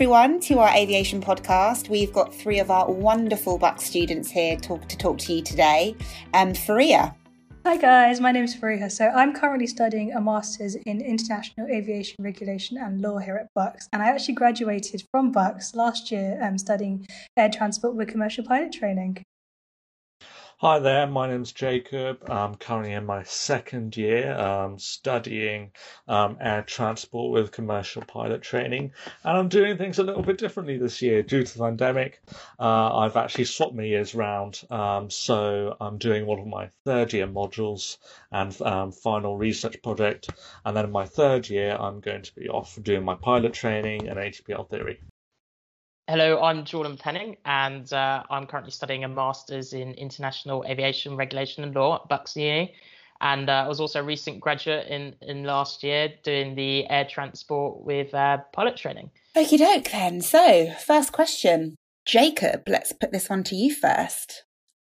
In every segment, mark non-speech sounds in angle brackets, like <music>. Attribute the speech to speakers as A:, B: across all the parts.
A: Everyone, to our aviation podcast. We've got three of our wonderful Bucks students here talk, to talk to you today. Um, Faria.
B: Hi, guys. My name is Faria. So, I'm currently studying a master's in international aviation regulation and law here at Bucks. And I actually graduated from Bucks last year um, studying air transport with commercial pilot training.
C: Hi there, my name's Jacob. I'm currently in my second year um, studying um, air transport with commercial pilot training, and I'm doing things a little bit differently this year due to the pandemic. Uh, I've actually swapped my years round, um, so I'm doing one of my third year modules and um, final research project, and then in my third year, I'm going to be off doing my pilot training and ATPL theory.
D: Hello, I'm Jordan Penning, and uh, I'm currently studying a master's in international aviation regulation and law at Bucks Uni. And uh, I was also a recent graduate in, in last year doing the air transport with uh, pilot training.
A: Okie doke then. So, first question. Jacob, let's put this one to you first.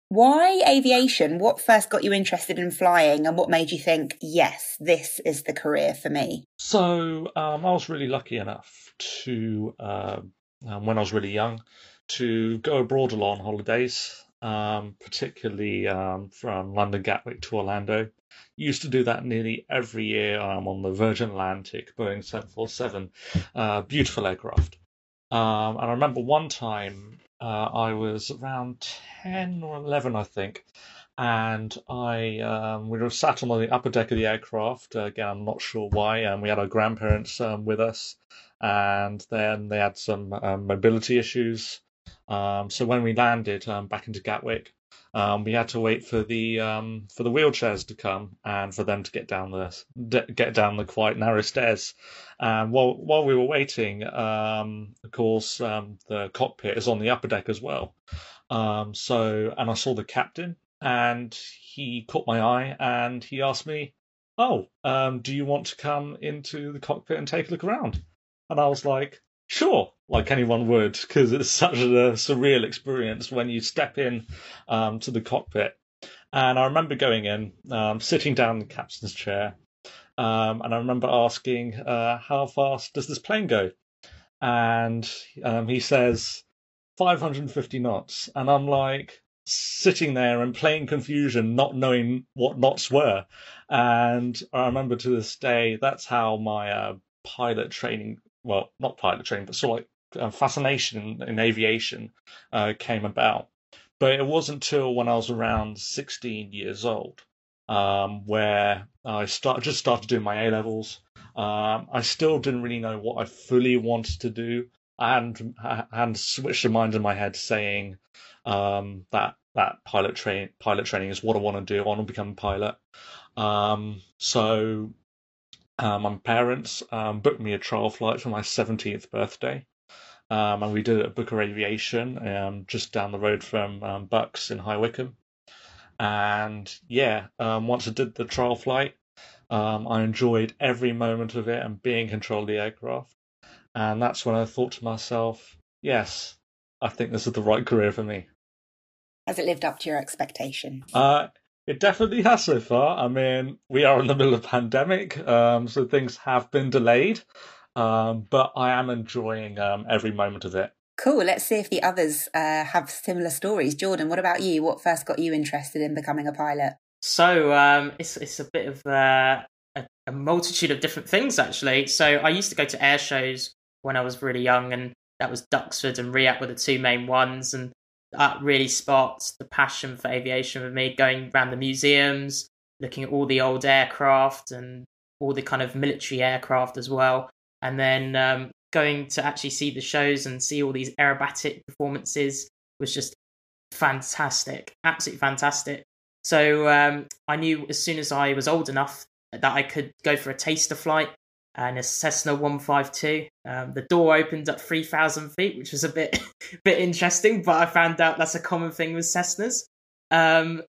A: Why aviation? What first got you interested in flying and what made you think, yes, this is the career for me?
C: So, um, I was really lucky enough to uh, um, when I was really young to go abroad a lot on holidays, um, particularly um, from London Gatwick to Orlando. Used to do that nearly every year um, on the Virgin Atlantic Boeing 747, uh, beautiful aircraft. Um, and I remember one time uh, I was around 10 or 11, I think, and I um, we were sat on the upper deck of the aircraft. Uh, again, I'm not sure why. And we had our grandparents um, with us, and then they had some um, mobility issues. Um, so when we landed um, back into Gatwick, um, we had to wait for the for the wheelchairs to come and for them to get down the get down the quite narrow stairs. And while while we were waiting, of course, the cockpit is on the upper deck as well. so and I saw the captain and he caught my eye and he asked me, "Oh, um, do you want to come into the cockpit and take a look around?" And I was like, "Sure," like anyone would, because it's such a surreal experience when you step in um, to the cockpit. And I remember going in, um, sitting down in the captain's chair, um, and I remember asking, uh, "How fast does this plane go?" And um, he says, "550 knots," and I'm like sitting there and playing confusion, not knowing what knots were. And I remember to this day, that's how my uh, pilot training, well, not pilot training, but sort of like uh, fascination in, aviation uh, came about. But it wasn't until when I was around 16 years old um, where I start, just started doing my A levels. Um, I still didn't really know what I fully wanted to do. I hadn't, I hadn't switched a mind in my head saying, um, that that pilot train pilot training is what I want to do. I want to become a pilot. Um, so um, my parents um, booked me a trial flight for my 17th birthday. Um, and we did it at Booker Aviation, um, just down the road from Bucks in High Wycombe. And yeah, once I did the trial flight, I enjoyed every moment of it and being in control of the aircraft. And that's when I thought to myself, yes, I think this is the right career for me.
A: Has it lived up to your expectations?
C: Uh, it definitely has so far. I mean, we are in the middle of a pandemic, um, so things have been delayed, um, but I am enjoying um, every moment of it.
A: Cool. Let's see if the others uh, have similar stories. Jordan, what about you? What first got you interested in becoming a pilot?
D: So um, it's it's a bit of uh, a, a multitude of different things actually. So I used to go to air shows when I was really young, and that was Duxford and RIAT were the two main ones, and that really sparked the passion for aviation with me, going around the museums, looking at all the old aircraft and all the kind of military aircraft as well. And then um, going to actually see the shows and see all these aerobatic performances was just fantastic, absolutely fantastic. So um, I knew as soon as I was old enough that I could go for a taster flight and a Cessna 152. Um, the door opened at 3,000 feet, which was a bit <laughs> bit interesting, but I found out that's a common thing with Cessnas. Um,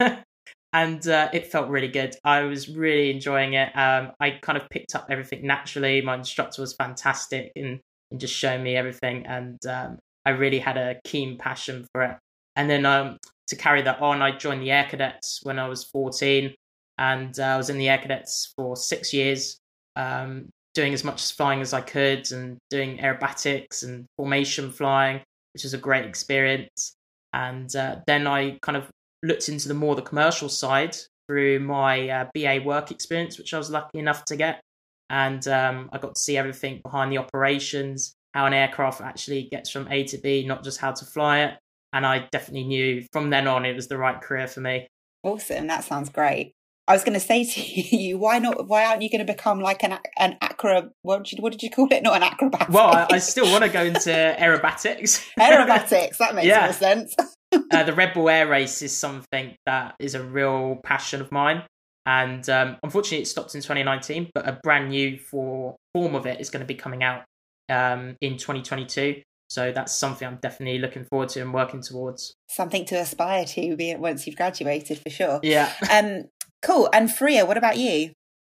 D: <laughs> and uh, it felt really good. I was really enjoying it. Um, I kind of picked up everything naturally. My instructor was fantastic in, in just showing me everything, and um, I really had a keen passion for it. And then um, to carry that on, I joined the Air Cadets when I was 14, and uh, I was in the Air Cadets for six years um, doing as much flying as I could and doing aerobatics and formation flying, which was a great experience. And uh, then I kind of looked into the more the commercial side through my uh, BA work experience, which I was lucky enough to get. And um, I got to see everything behind the operations, how an aircraft actually gets from A to B, not just how to fly it. And I definitely knew from then on it was the right career for me.
A: Awesome. That sounds great. I was going to say to <laughs> you, why not? Why aren't you going to become like an an acro? What did you, what did you call it? Not an acrobat.
D: Well, I, I <laughs> still want to go into aerobatics. <laughs>
A: aerobatics. That makes yeah. more sense.
D: uh, the Red Bull Air Race is something that is a real passion of mine, and um, unfortunately, it stopped in 2019. But a brand new for form of it is going to be coming out um, in 2022. So that's something I'm definitely looking forward to and working towards.
A: Something to aspire to once you've graduated, for sure.
D: Yeah.
A: um, cool. And Freya, what about you?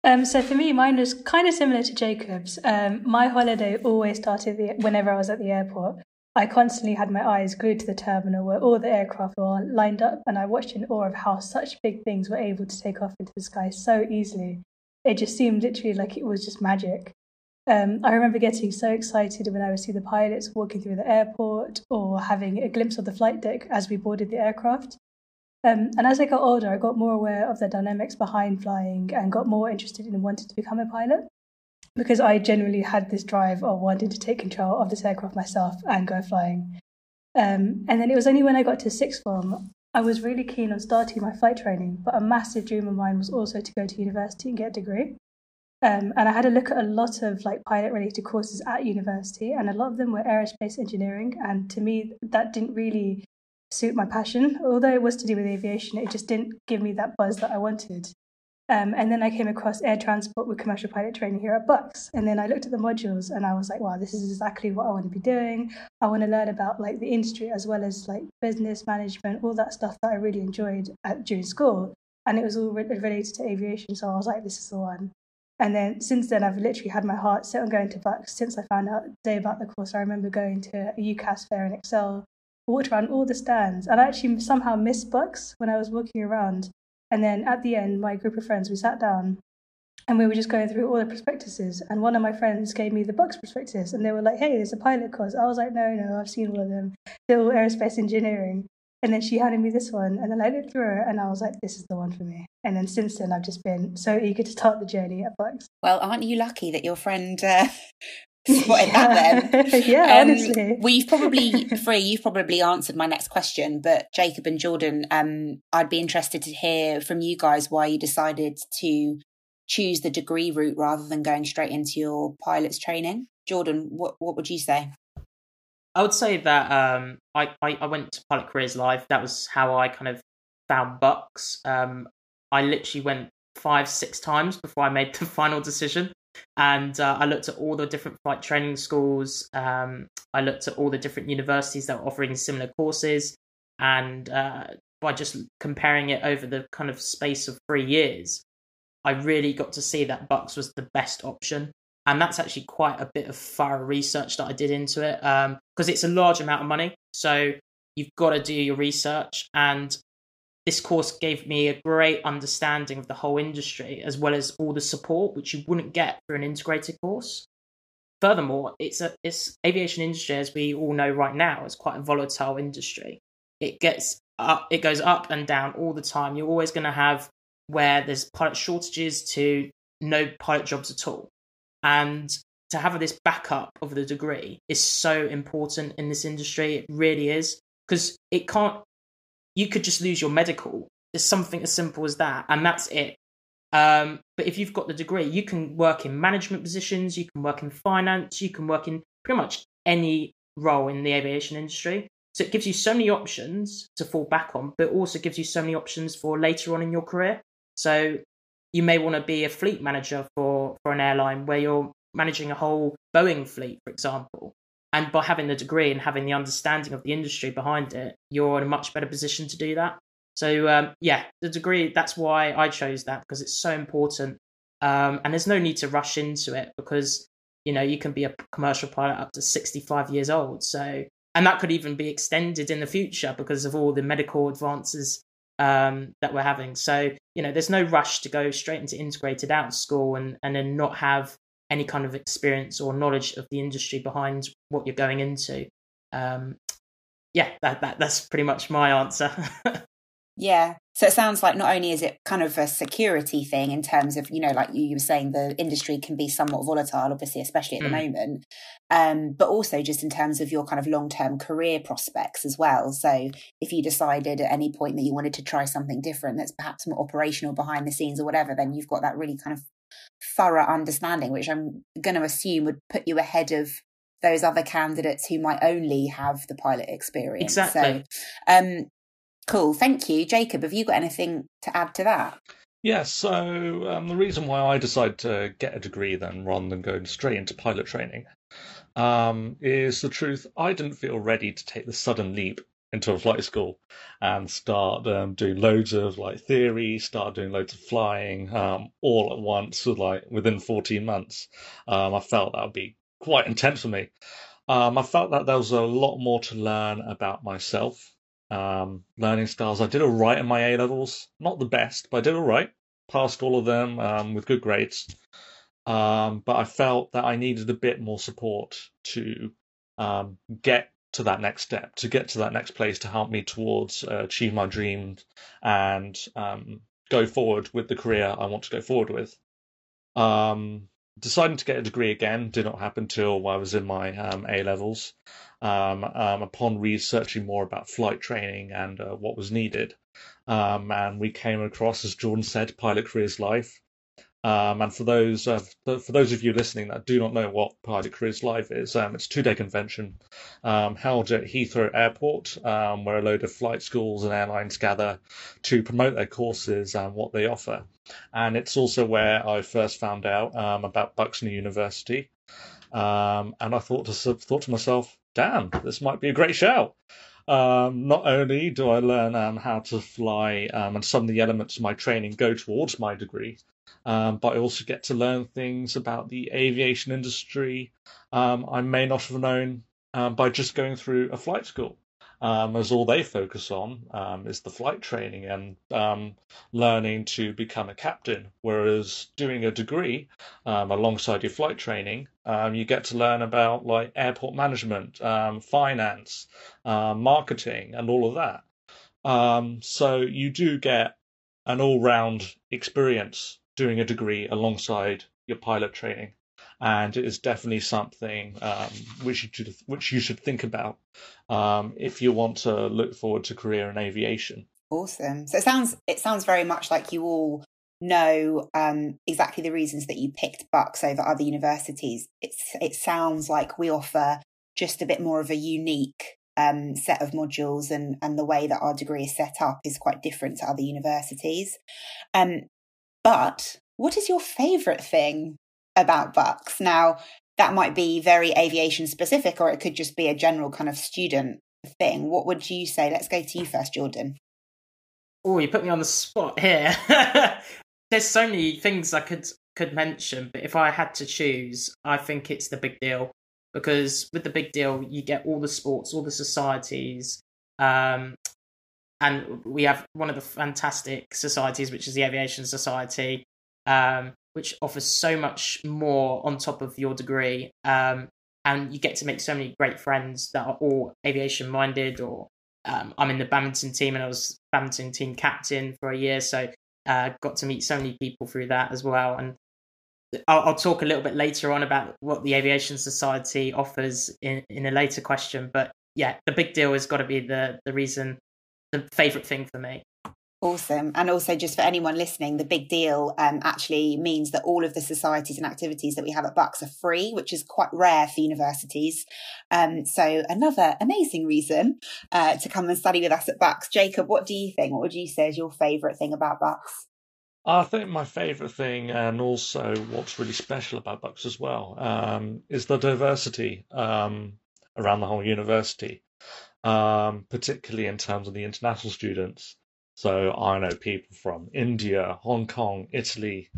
B: Um, so for me, mine was kind of similar to Jacob's. Um, my holiday always started the, whenever I was at the airport. I constantly had my eyes glued to the terminal where all the aircraft were lined up, and I watched in awe of how such big things were able to take off into the sky so easily. It just seemed literally like it was just magic. Um, I remember getting so excited when I would see the pilots walking through the airport or having a glimpse of the flight deck as we boarded the aircraft. Um, and as I got older, I got more aware of the dynamics behind flying and got more interested in wanting to become a pilot because I generally had this drive of wanting to take control of this aircraft myself and go flying. Um, and then it was only when I got to sixth form, I was really keen on starting my flight training, but a massive dream of mine was also to go to university and get a degree. Um, and I had a look at a lot of like pilot related courses at university, and a lot of them were aerospace engineering. And to me, that didn't really suit my passion. Although it was to do with aviation, it just didn't give me that buzz that I wanted. Um, and then I came across air transport with commercial pilot training here at Bucks. And then I looked at the modules and I was like, wow, this is exactly what I want to be doing. I want to learn about like the industry as well as like business management, all that stuff that I really enjoyed at, during school. And it was all re- related to aviation. So I was like, this is the one. And then since then, I've literally had my heart set on going to Bucks. Since I found out the day about the course, I remember going to a UCAS fair in ExCeL, walked around all the stands, and I actually somehow missed Bucks when I was walking around. And then at the end, my group of friends, we sat down and we were just going through all the prospectuses. And one of my friends gave me the Bucks prospectus, and they were like, "Hey, there's a pilot course." I was like, "No, no, I've seen all of them. They're all aerospace engineering." And then she handed me this one, and then I looked through it, and I was like, "This is the one for me." And then since then, I've just been so eager to start the journey at Bucks.
A: Well, aren't you lucky that your friend uh, <laughs> spotted yeah. that
B: then? yeah, <laughs> um, honestly.
A: Well, you've probably, <laughs> Free, you've probably answered my next question, but Jacob and Jordan, um, I'd be interested to hear from you guys why you decided to choose the degree route rather than going straight into your pilot's training. Jordan, what what would you say?
D: I would say that um, I, I, I went to Pilot Careers Live. That was how I kind of found Bucks. Um, I literally went five, six times before I made the final decision. And uh, I looked at all the different flight training schools. Um, I looked at all the different universities that were offering similar courses. And uh, by just comparing it over the kind of space of three years, I really got to see that Bucks was the best option and that's actually quite a bit of thorough research that I did into it because um, it's a large amount of money. So you've got to do your research, and this course gave me a great understanding of the whole industry as well as all the support which you wouldn't get through an integrated course. Furthermore, it's a it's aviation industry as we all know right now is quite a volatile industry. It gets up, it goes up and down all the time. You're always going to have where there's pilot shortages to no pilot jobs at all. And to have this backup of the degree is so important in this industry. It really is. Because it can't, you could just lose your medical. There's something as simple as that, and that's it. Um, but if you've got the degree, you can work in management positions, you can work in finance, you can work in pretty much any role in the aviation industry. So it gives you so many options to fall back on, but also gives you so many options for later on in your career. So you may want to be a fleet manager for, for an airline where you're managing a whole Boeing fleet, for example. And by having the degree and having the understanding of the industry behind it, you're in a much better position to do that. So, um, yeah, the degree, that's why I chose that because it's so important. Um, and there's no need to rush into it because, you know, you can be a commercial pilot up to 65 years old. So, and that could even be extended in the future because of all the medical advances um, that we're having. So you know, there's no rush to go straight into integrated out of school and and then not have any kind of experience or knowledge of the industry behind what you're going into. Um, yeah, that, that that's pretty much my answer. <laughs>
A: Yeah. So it sounds like not only is it kind of a security thing in terms of, you know, like you, were saying, the industry can be somewhat volatile, obviously, especially at mm. the moment, um, but also just in terms of your kind of long term career prospects as well. So if you decided at any point that you wanted to try something different that's perhaps more operational behind the scenes or whatever, then you've got that really kind of thorough understanding, which I'm going to assume would put you ahead of those other candidates who might only have the pilot experience.
D: Exactly.
A: So, um, Cool. Thank you. Jacob, have you got anything to add to that?
C: Yeah, so um, the reason why I decided to get a degree then rather than going straight into pilot training um, is the truth. I didn't feel ready to take the sudden leap into a flight school and start um, doing loads of like theory, start doing loads of flying um, all at once, like within 14 months. Um, I felt that would be quite intense for me. Um, I felt that there was a lot more to learn about myself um, learning styles. I did all right in my A levels, not the best, but I did all right. Passed all of them um, with good grades. But I felt that I needed a bit more support to get to that next step, to get to that next place, to help me towards uh, achieve my dreams and um, go forward with the career I want to go forward with. Um, deciding to get a degree again did not happen till I was in my um, A levels. Um, um, upon researching more about flight training and uh, what was needed, um, and we came across, as Jordan said, Pilot Careers Live. Um, and for those uh, for those of you listening that do not know what Pilot Careers Live is, um, it's a two day convention held at Heathrow Airport, where a load of flight schools and airlines gather to promote their courses and what they offer and it's also where I first found out um, about Bucks New University. Um, and I thought to thought to myself, "Damn, this might be a great show." Um, not only do I learn um, how to fly um, and some of the elements of my training go towards my degree, um, but I also get to learn things about the aviation industry I may not have known by just going through a flight school um, as all they focus on um, is the flight training and um, learning to become a captain. Whereas doing a degree um, alongside your flight training, um, you get to learn about like airport management, um, finance, uh, marketing, and all of that. so you do get an all-round experience doing a degree alongside your pilot training and it is definitely something um, which you should which you should think about um, if you want to look forward to career in aviation.
A: Awesome. So it sounds it sounds very much like you all know um, exactly the reasons that you picked Bucks over other universities. It's it sounds like we offer just a bit more of a unique um, set of modules, and and the way that our degree is set up is quite different to other universities. Um, but what is your favourite thing about Bucks. Now, that might be very aviation specific, or it could just be a general kind of student thing. What would you say? Let's go to you first, Jordan.
D: Oh, you put me on the spot here. <laughs> There's so many things I could could mention, but if I had to choose, I think it's the big deal because with the big deal, you get all the sports, all the societies, um, and we have one of the fantastic societies, which is the Aviation Society. Um, which offers so much more on top of your degree. Um, and you get to make so many great friends that are all aviation minded or um, I'm in the badminton team and I was badminton team captain for a year. So uh, got to meet so many people through that as well. And I'll, I'll, talk a little bit later on about what the Aviation Society offers in, in a later question. But yeah, the big deal has got to be the, the reason, the favorite thing for me.
A: Awesome. And also, just for anyone listening, the big deal um, actually means that all of the societies and activities that we have at Bucks are free, which is quite rare for universities. Um, so, another amazing reason uh, to come and study with us at Bucks. Jacob, what do you think? What would you say is your favourite thing about Bucks?
C: I think my favourite thing, and also what's really special about Bucks as well, um, is the diversity um, around the whole university, um, particularly in terms of the international students. So I know people from India, Hong Kong, Italy,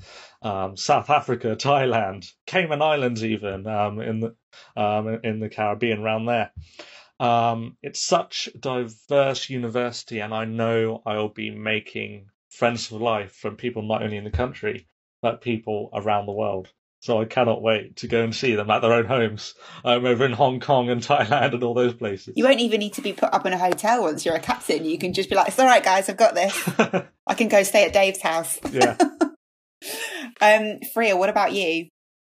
C: um, South Africa, Thailand, Cayman Islands, even um, in the um, in the Caribbean around there. Um, it's such a diverse university, and I know I'll be making friends for life from people not only in the country but people around the world. So I cannot wait to go and see them at their own homes um, over in Hong Kong and <laughs> Thailand and all those places.
A: You won't even need to be put up in a hotel once you're a captain. You can just be like, it's all right, guys, I've got this. <laughs> I can go stay at Dave's house.
C: Yeah. <laughs>
A: um, Freya, what about you?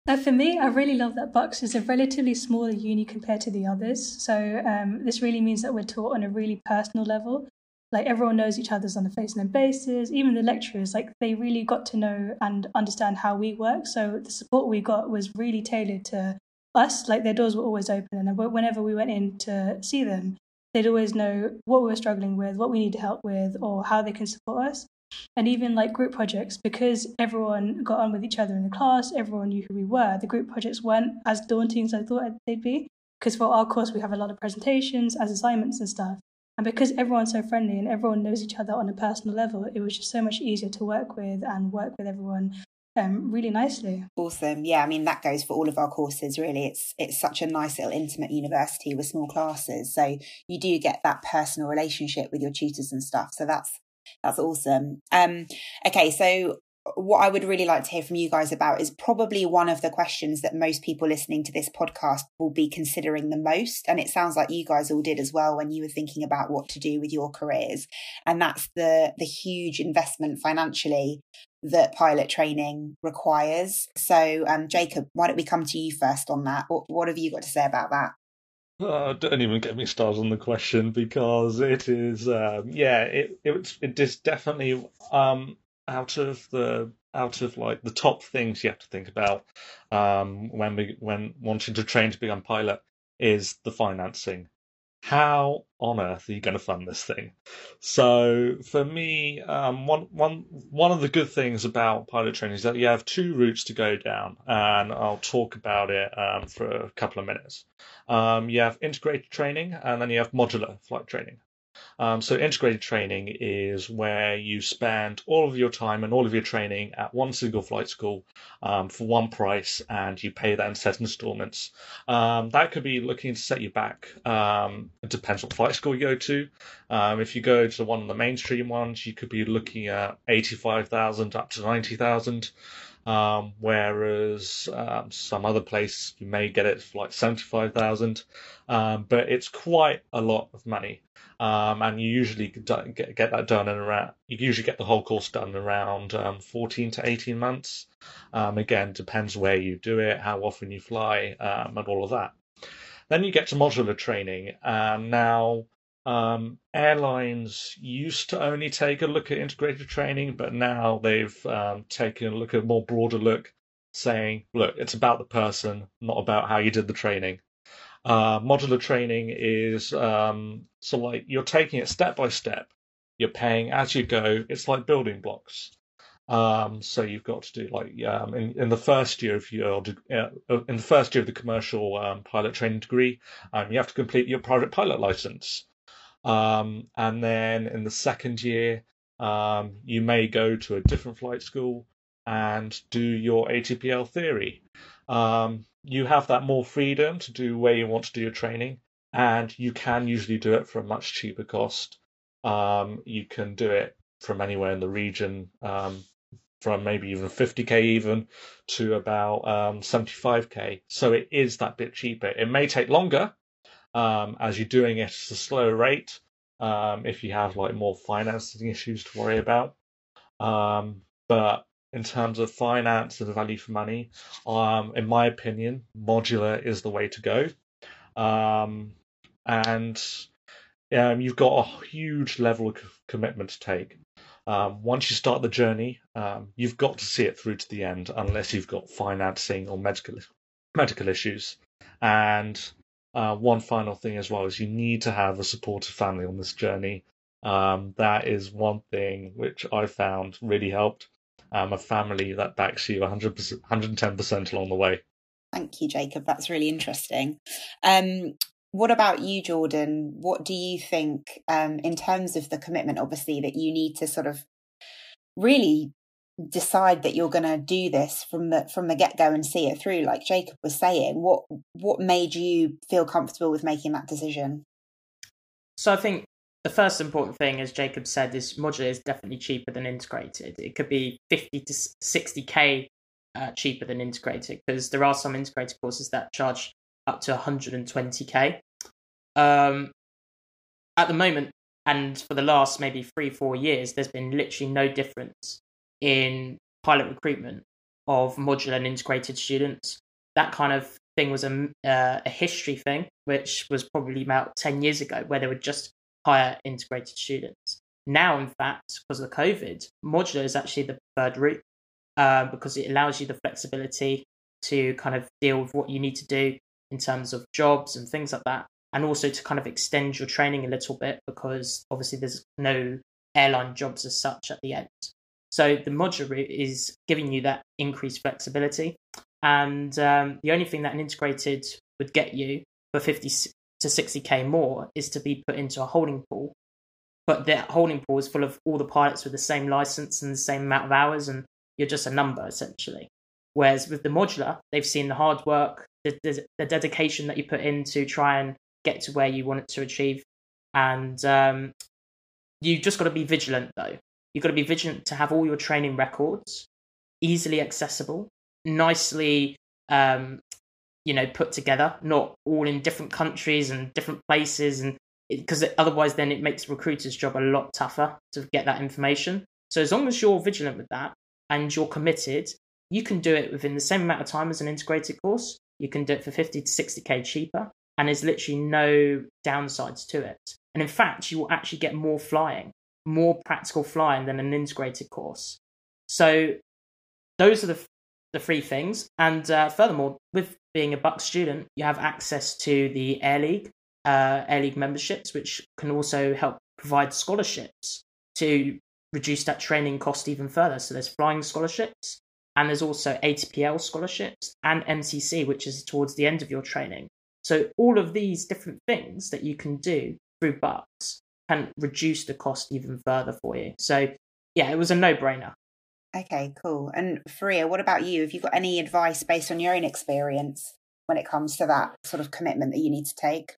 B: Uh, for me, I really love that Bucks is a relatively smaller uni compared to the others. So um, this really means that we're taught on a really personal level. Like everyone knows each other's on a face name basis. Even the lecturers, like they really got to know and understand how we work. So the support we got was really tailored to us. Like their doors were always open, and whenever we went in to see them, they'd always know what we were struggling with, what we need help with, or how they can support us and even like group projects because everyone got on with each other in the class everyone knew who we were the group projects weren't as daunting as i thought they'd be because for our course we have a lot of presentations as assignments and stuff and because everyone's so friendly and everyone knows each other on a personal level it was just so much easier to work with and work with everyone um, really nicely.
A: Awesome. Yeah, I mean that goes for all of our courses. Really, it's it's such a nice little intimate university with small classes, so you do get that personal relationship with your tutors and stuff. So that's that's awesome. Um, okay, so what I would really like to hear from you guys about is probably one of the questions that most people listening to this podcast will be considering the most. And it sounds like you guys all did as well when you were thinking about what to do with your careers. And that's the the huge investment financially that pilot training requires. So, um, Jacob, why don't we come to you first on that? What, what have you got to say about that?
C: Oh, don't even get me started on the question because it is, um, yeah, it it it is definitely um, out of the out of like the top things you have to think about um, when we when wanting to train to become pilot is the financing how on earth are you going to fund this thing? So for me, um, one one one of the good things about pilot training is that you have two routes to go down, and I'll talk about it um, for a couple of minutes. Um, you have integrated training, and then you have modular flight training. Um, so integrated training is where you spend all of your time and all of your training at one single flight school um, for one price, and you pay that in set installments. Um, that could be looking to set you back. Um, it depends what flight school you go to. Um, if you go to one of the mainstream ones, you could be looking at eighty-five thousand up to ninety thousand. Um, whereas um, some other place you may get it for like 75,000, um, but it's quite a lot of money. Um, and you usually get, get that done in around, you usually get the whole course done around um, 14 to 18 months. Um, again, depends where you do it, how often you fly, and all of that. Then you get to modular training, and now um, airlines used to only take a look at integrated training, but now they've um, taken a look at a more broader look, saying, look, it's about the person, not about how you did the training. Uh, modular training is um, so like you're taking it step by step. You're paying as you go. It's like building blocks. Um, so you've got to do like um, in, in the first year of your uh, in the first year of the commercial um, pilot training degree, um, you have to complete your private pilot license. Um, and then in the second year, um, you may go to a different flight school and do your ATPL theory. Um, you have that more freedom to do where you want to do your training, and you can usually do it for a much cheaper cost. Um, you can do it from anywhere in the region, um, from maybe even 50k even to about 75k. Um, so it is that bit cheaper. It may take longer um, as you're doing it at a slower rate. Um, if you have like more financing issues to worry about, um, but in terms of finance and the value for money, um, in my opinion, modular is the way to go. Um, and um, you've got a huge level of commitment to take. Um, once you start the journey, you've got to see it through to the end, unless you've got financing or medical medical issues. And uh, one final thing as well is you need to have a supportive family on this journey. Um, that is one thing which I found really helped. Um, a family that backs you 100%, 110% along the way.
A: Thank you, Jacob. That's really interesting. Um, what about you, Jordan? What do you think um, in terms of the commitment, obviously, that you need to sort of really decide that you're going to do this from the from the get go and see it through like Jacob was saying what what made you feel comfortable with making that decision
D: so I think the first important thing as Jacob said is modular is definitely cheaper than integrated it could be 50 to 60k uh, cheaper than integrated because there are some integrated courses that charge up to 120k. Um, at the moment, and for the last maybe three, four years, there's been literally no difference in pilot recruitment of modular and integrated students. That kind of thing was a, uh, a history thing, which was probably about 10 years ago, where they would just hire integrated students. Now, in fact, because of the COVID, modular is actually the preferred route uh, because it allows you the flexibility to kind of deal with what you need to do in terms of jobs and things like that, and also to kind of extend your training a little bit because obviously there's no airline jobs as such at the end. So the modular route is giving you that increased flexibility, and um, the only thing that an integrated would get you for 50 to 60k more is to be put into a holding pool. But that holding pool is full of all the pilots with the same license and the same amount of hours, and you're just a number essentially. Whereas with the modular, they've seen the hard work, the, the, the dedication that you put in to try and get to where you want it to achieve. And um, you've just got to be vigilant, though. You've got to be vigilant to have all your training records easily accessible, nicely, um, you know, put together, not all in different countries and different places, and because otherwise, then it makes recruiters' job a lot tougher to get that information. So as long as you're vigilant with that and you're committed, you can do it within the same amount of time as an integrated course. You can do it for 50 to 60k cheaper, and there's literally no downsides to it. And in fact, you will actually get more flying, more practical flying than an integrated course. So those are the the three things. And uh, furthermore, with being a Buck student, you have access to the Air League, uh, Air League memberships, which can also help provide scholarships to reduce that training cost even further. So there's flying scholarships, and there's also ATPL scholarships and MCC, which is towards the end of your training. So all of these different things that you can do through Bucks can reduce the cost even further for you. So yeah, it was a no-brainer.
A: Okay, cool. And Faria, what about you? Have you got any advice based on your own experience when it comes to that sort of commitment that you need to take?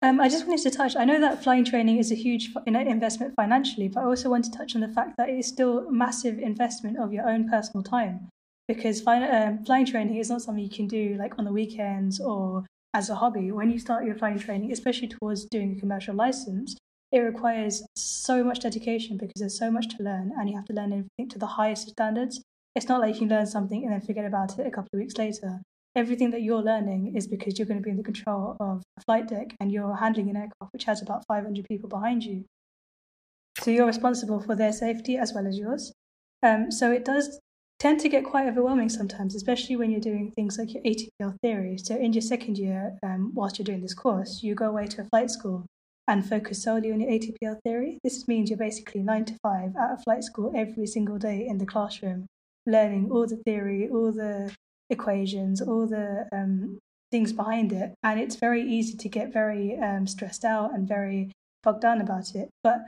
B: Um, I just wanted to touch. I know that flying training is a huge investment financially, but I also want to touch on the fact that it is still a massive investment of your own personal time. Because fly, um, flying training is not something you can do like on the weekends or as a hobby. When you start your flying training, especially towards doing a commercial license, it requires so much dedication because there's so much to learn, and you have to learn everything to the highest standards. It's not like you learn something and then forget about it a couple of weeks later everything that you're learning is because you're going to be in the control of a flight deck and you're handling an aircraft which has about 500 people behind you. So you're responsible for their safety as well as yours. Um, so it does tend to get quite overwhelming sometimes, especially when you're doing things like your ATPL theory. So in your second year, um, whilst you're doing this course, you go away to a flight school and focus solely on your ATPL theory. This means you're basically nine to five at a flight school every single day in the classroom, learning all the theory, all the equations, all the um, things behind it, and it's very easy to get very um, stressed out and very bogged down about it. But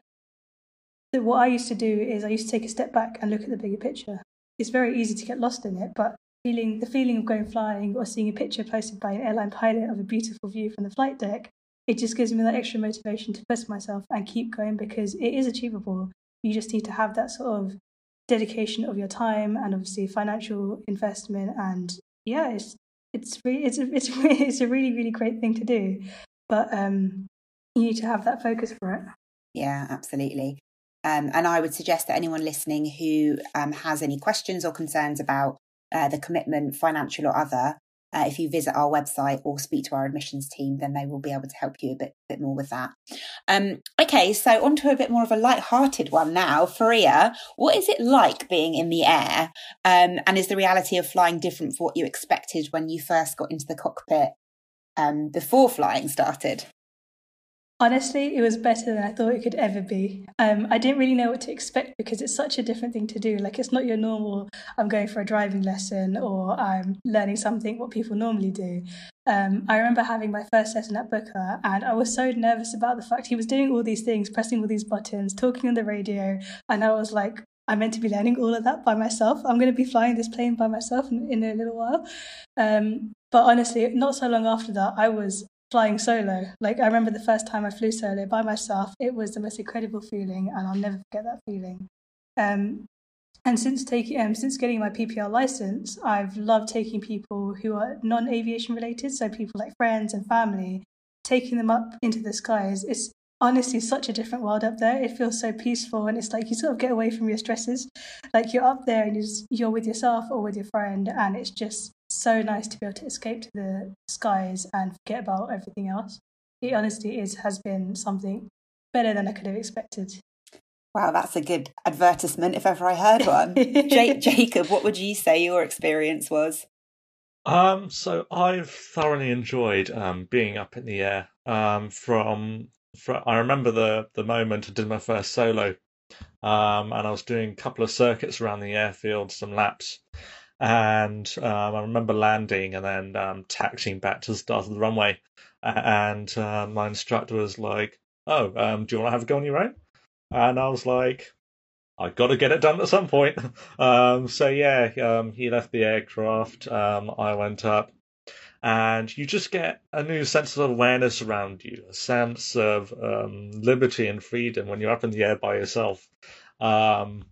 B: the, what I used to do is I used to take a step back and look at the bigger picture. It's very easy to get lost in it, but feeling the feeling of going flying or seeing a picture posted by an airline pilot of a beautiful view from the flight deck, it just gives me that extra motivation to push myself and keep going because it is achievable. You just need to have that sort of dedication of your time and obviously financial investment and yeah it's it's really it's a, it's <laughs> it's a really really great thing to do but um you need to have that focus for it
A: yeah absolutely um, and I would suggest that anyone listening who um, has any questions or concerns about uh, the commitment, financial or other, uh, if you visit our website or speak to our admissions team, then they will be able to help you a bit, bit more with that. Um, okay, so on to a bit more of a light-hearted one now. Faria, what is it like being in the air? Um, and is the reality of flying different from what you expected when you first got into the cockpit um, before flying started?
B: Honestly, it was better than I thought it could ever be. Um, I didn't really know what to expect because it's such a different thing to do. Like, it's not your normal, I'm going for a driving lesson or I'm learning something what people normally do. Um, I remember having my first lesson at Booker and I was so nervous about the fact he was doing all these things, pressing all these buttons, talking on the radio. And I was like, I'm meant to be learning all of that by myself. I'm going to be flying this plane by myself in, in a little while. Um, but honestly, not so long after that, I was flying solo. Like I remember the first time I flew solo by myself, it was the most incredible feeling, and I'll never forget that feeling. Um, And since taking um, since getting my PPL license, I've loved taking people who are non-aviation related, so people like friends and family, taking them up into the skies. It's honestly such a different world up there. It feels so peaceful, and it's like you sort of get away from your stresses. Like you're up there and you're, just, you're with yourself or with your friend, and it's just so nice to be able to escape to the skies and forget about everything else. It honestly is has been something better than I could have expected.
A: Wow, that's a good advertisement if ever I heard one. <laughs> J- Jacob, what would you say your experience was?
C: Um, so I've thoroughly enjoyed um, being up in the air. Um, from, from I remember the the moment I did my first solo, um, and I was doing a couple of circuits around the airfield, some laps, and um, I remember landing and then um, taxiing back to the start of the runway, and uh, my instructor was like, "Oh, um, do you want to have a go on your own?" And I was like, I got to get it done at some point. <laughs> Um, so yeah, um, he left the aircraft. Um, I went up, and you just get a new sense of awareness around you, a sense of liberty and freedom when you're up in the air by yourself. Um,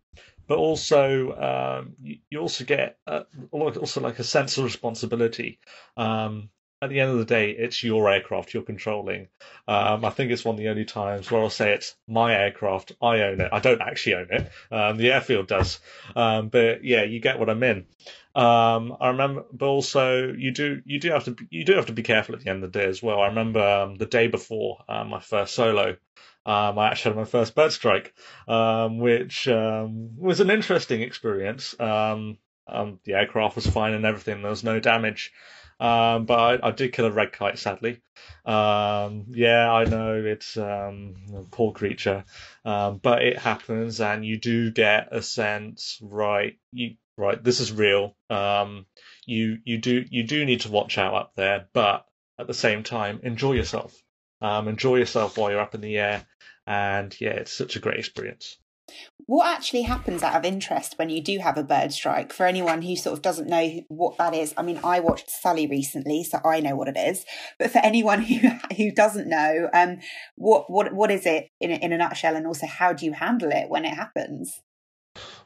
C: but also, um, you, you, also get a, also like a sense of responsibility. Um, at the end of the day, it's your aircraft you're controlling. Um, I think it's one of the only times where I'll say it's my aircraft, I own it. I don't actually own it. Um, the airfield does. Um, but yeah, you get what I mean. Um, I remember, but also you do you do have to you do have to be careful at the end of the day as well. I remember um, the day before uh, my first solo. Um, I actually had my first bird strike, which was an interesting experience. the aircraft was fine and everything. There was no damage. Um, but I, I, did kill a red kite, sadly. Um, yeah, I know it's um, a poor creature, um, but it happens, and you do get a sense, right? You right, this is real. Um, you you do you do need to watch out up there, but at the same time, enjoy yourself. Um, enjoy yourself while you're up in the air, and yeah, it's such a great experience.
A: What actually happens out of interest when you do have a bird strike? For anyone who sort of doesn't know what that is, I mean, I watched Sully recently, so I know what it is. But for anyone <laughs> who who doesn't know, um, what what what is it in in a nutshell, and also how do you handle it when it happens?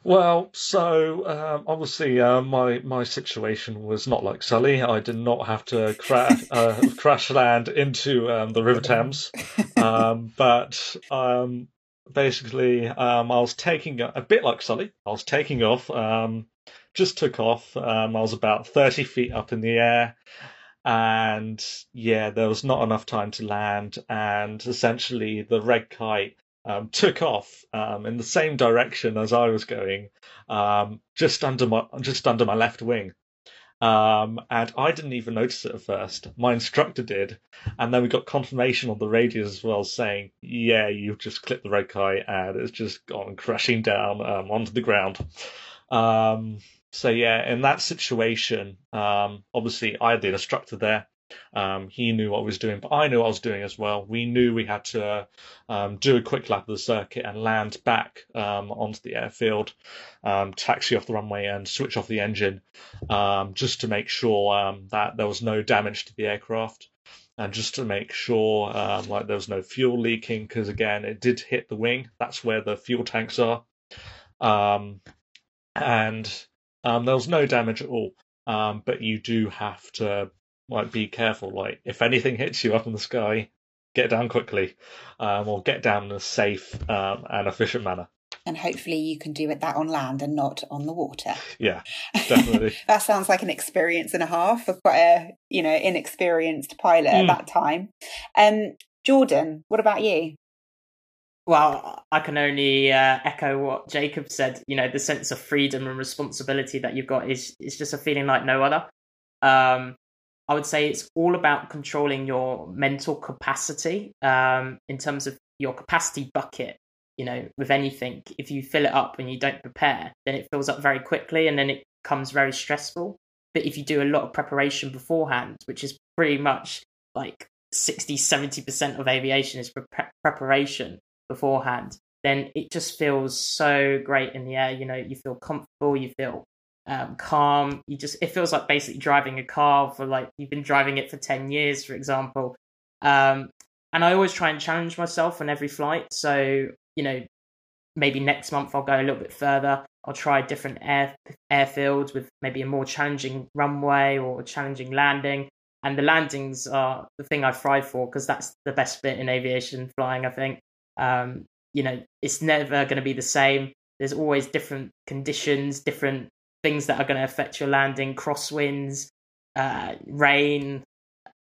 C: Well, so um, obviously uh, my my situation was not like Sully. I did not have to crash uh, <laughs> crash land into um, the River Thames, <laughs> um, but um, basically, um, I was taking a bit like Sully. I was taking off, um, just took off. Um, I was about thirty feet up in the air, and yeah, there was not enough time to land. And essentially, the red kite um, took off um, in the same direction as I was going, um, just under my just under my left wing. Um, and I didn't even notice it at first. My instructor did, and then we got confirmation on the radio as well, saying, "Yeah, you've just clipped the red kite, and it's just gone crashing down um, onto the ground." Um, so yeah, in that situation, um, obviously I had the instructor there. Um, he knew what I was doing, but I knew what I was doing as well. We knew we had to um, do a quick lap of the circuit and land back um, onto the airfield, um, taxi off the runway, and switch off the engine um, just to make sure um, that there was no damage to the aircraft. And just to make sure, like there was no fuel leaking, because again, it did hit the wing. That's where the fuel tanks are, and there was no damage at all. but you do have to like be careful. Like if anything hits you up in the sky, get down quickly, um, or get down in a safe um, and efficient manner.
A: And hopefully you can do it that on land and not on the water.
C: Yeah, <laughs> definitely.
A: that sounds like an experience and a half for quite a you know inexperienced pilot mm. at that time. Um, Jordan, what about you?
D: Well, I can only uh, echo what Jacob said. You know, the sense of freedom and responsibility that you've got is is just a feeling like no other. Um, I would say it's all about controlling your mental capacity um, in terms of your capacity bucket. You know, with anything, if you fill it up and you don't prepare, then it fills up very quickly and then it becomes very stressful. But if you do a lot of preparation beforehand, which is pretty much like 60, 70% of aviation is pre- preparation beforehand, then it just feels so great in the air. You know, you feel comfortable, you feel um, calm. You just it feels like basically driving a car for like you've been driving it for ten years, for example. Um, and I always try and challenge myself on every flight. So you know, maybe next month I'll go a little bit further. I'll try different air airfields with maybe a more challenging runway or a challenging landing. And the landings are the thing I thrive for because that's the best bit in aviation flying. I think um, you know it's never going to be the same. There's always different conditions, different things that are going to affect your landing, crosswinds, uh, rain.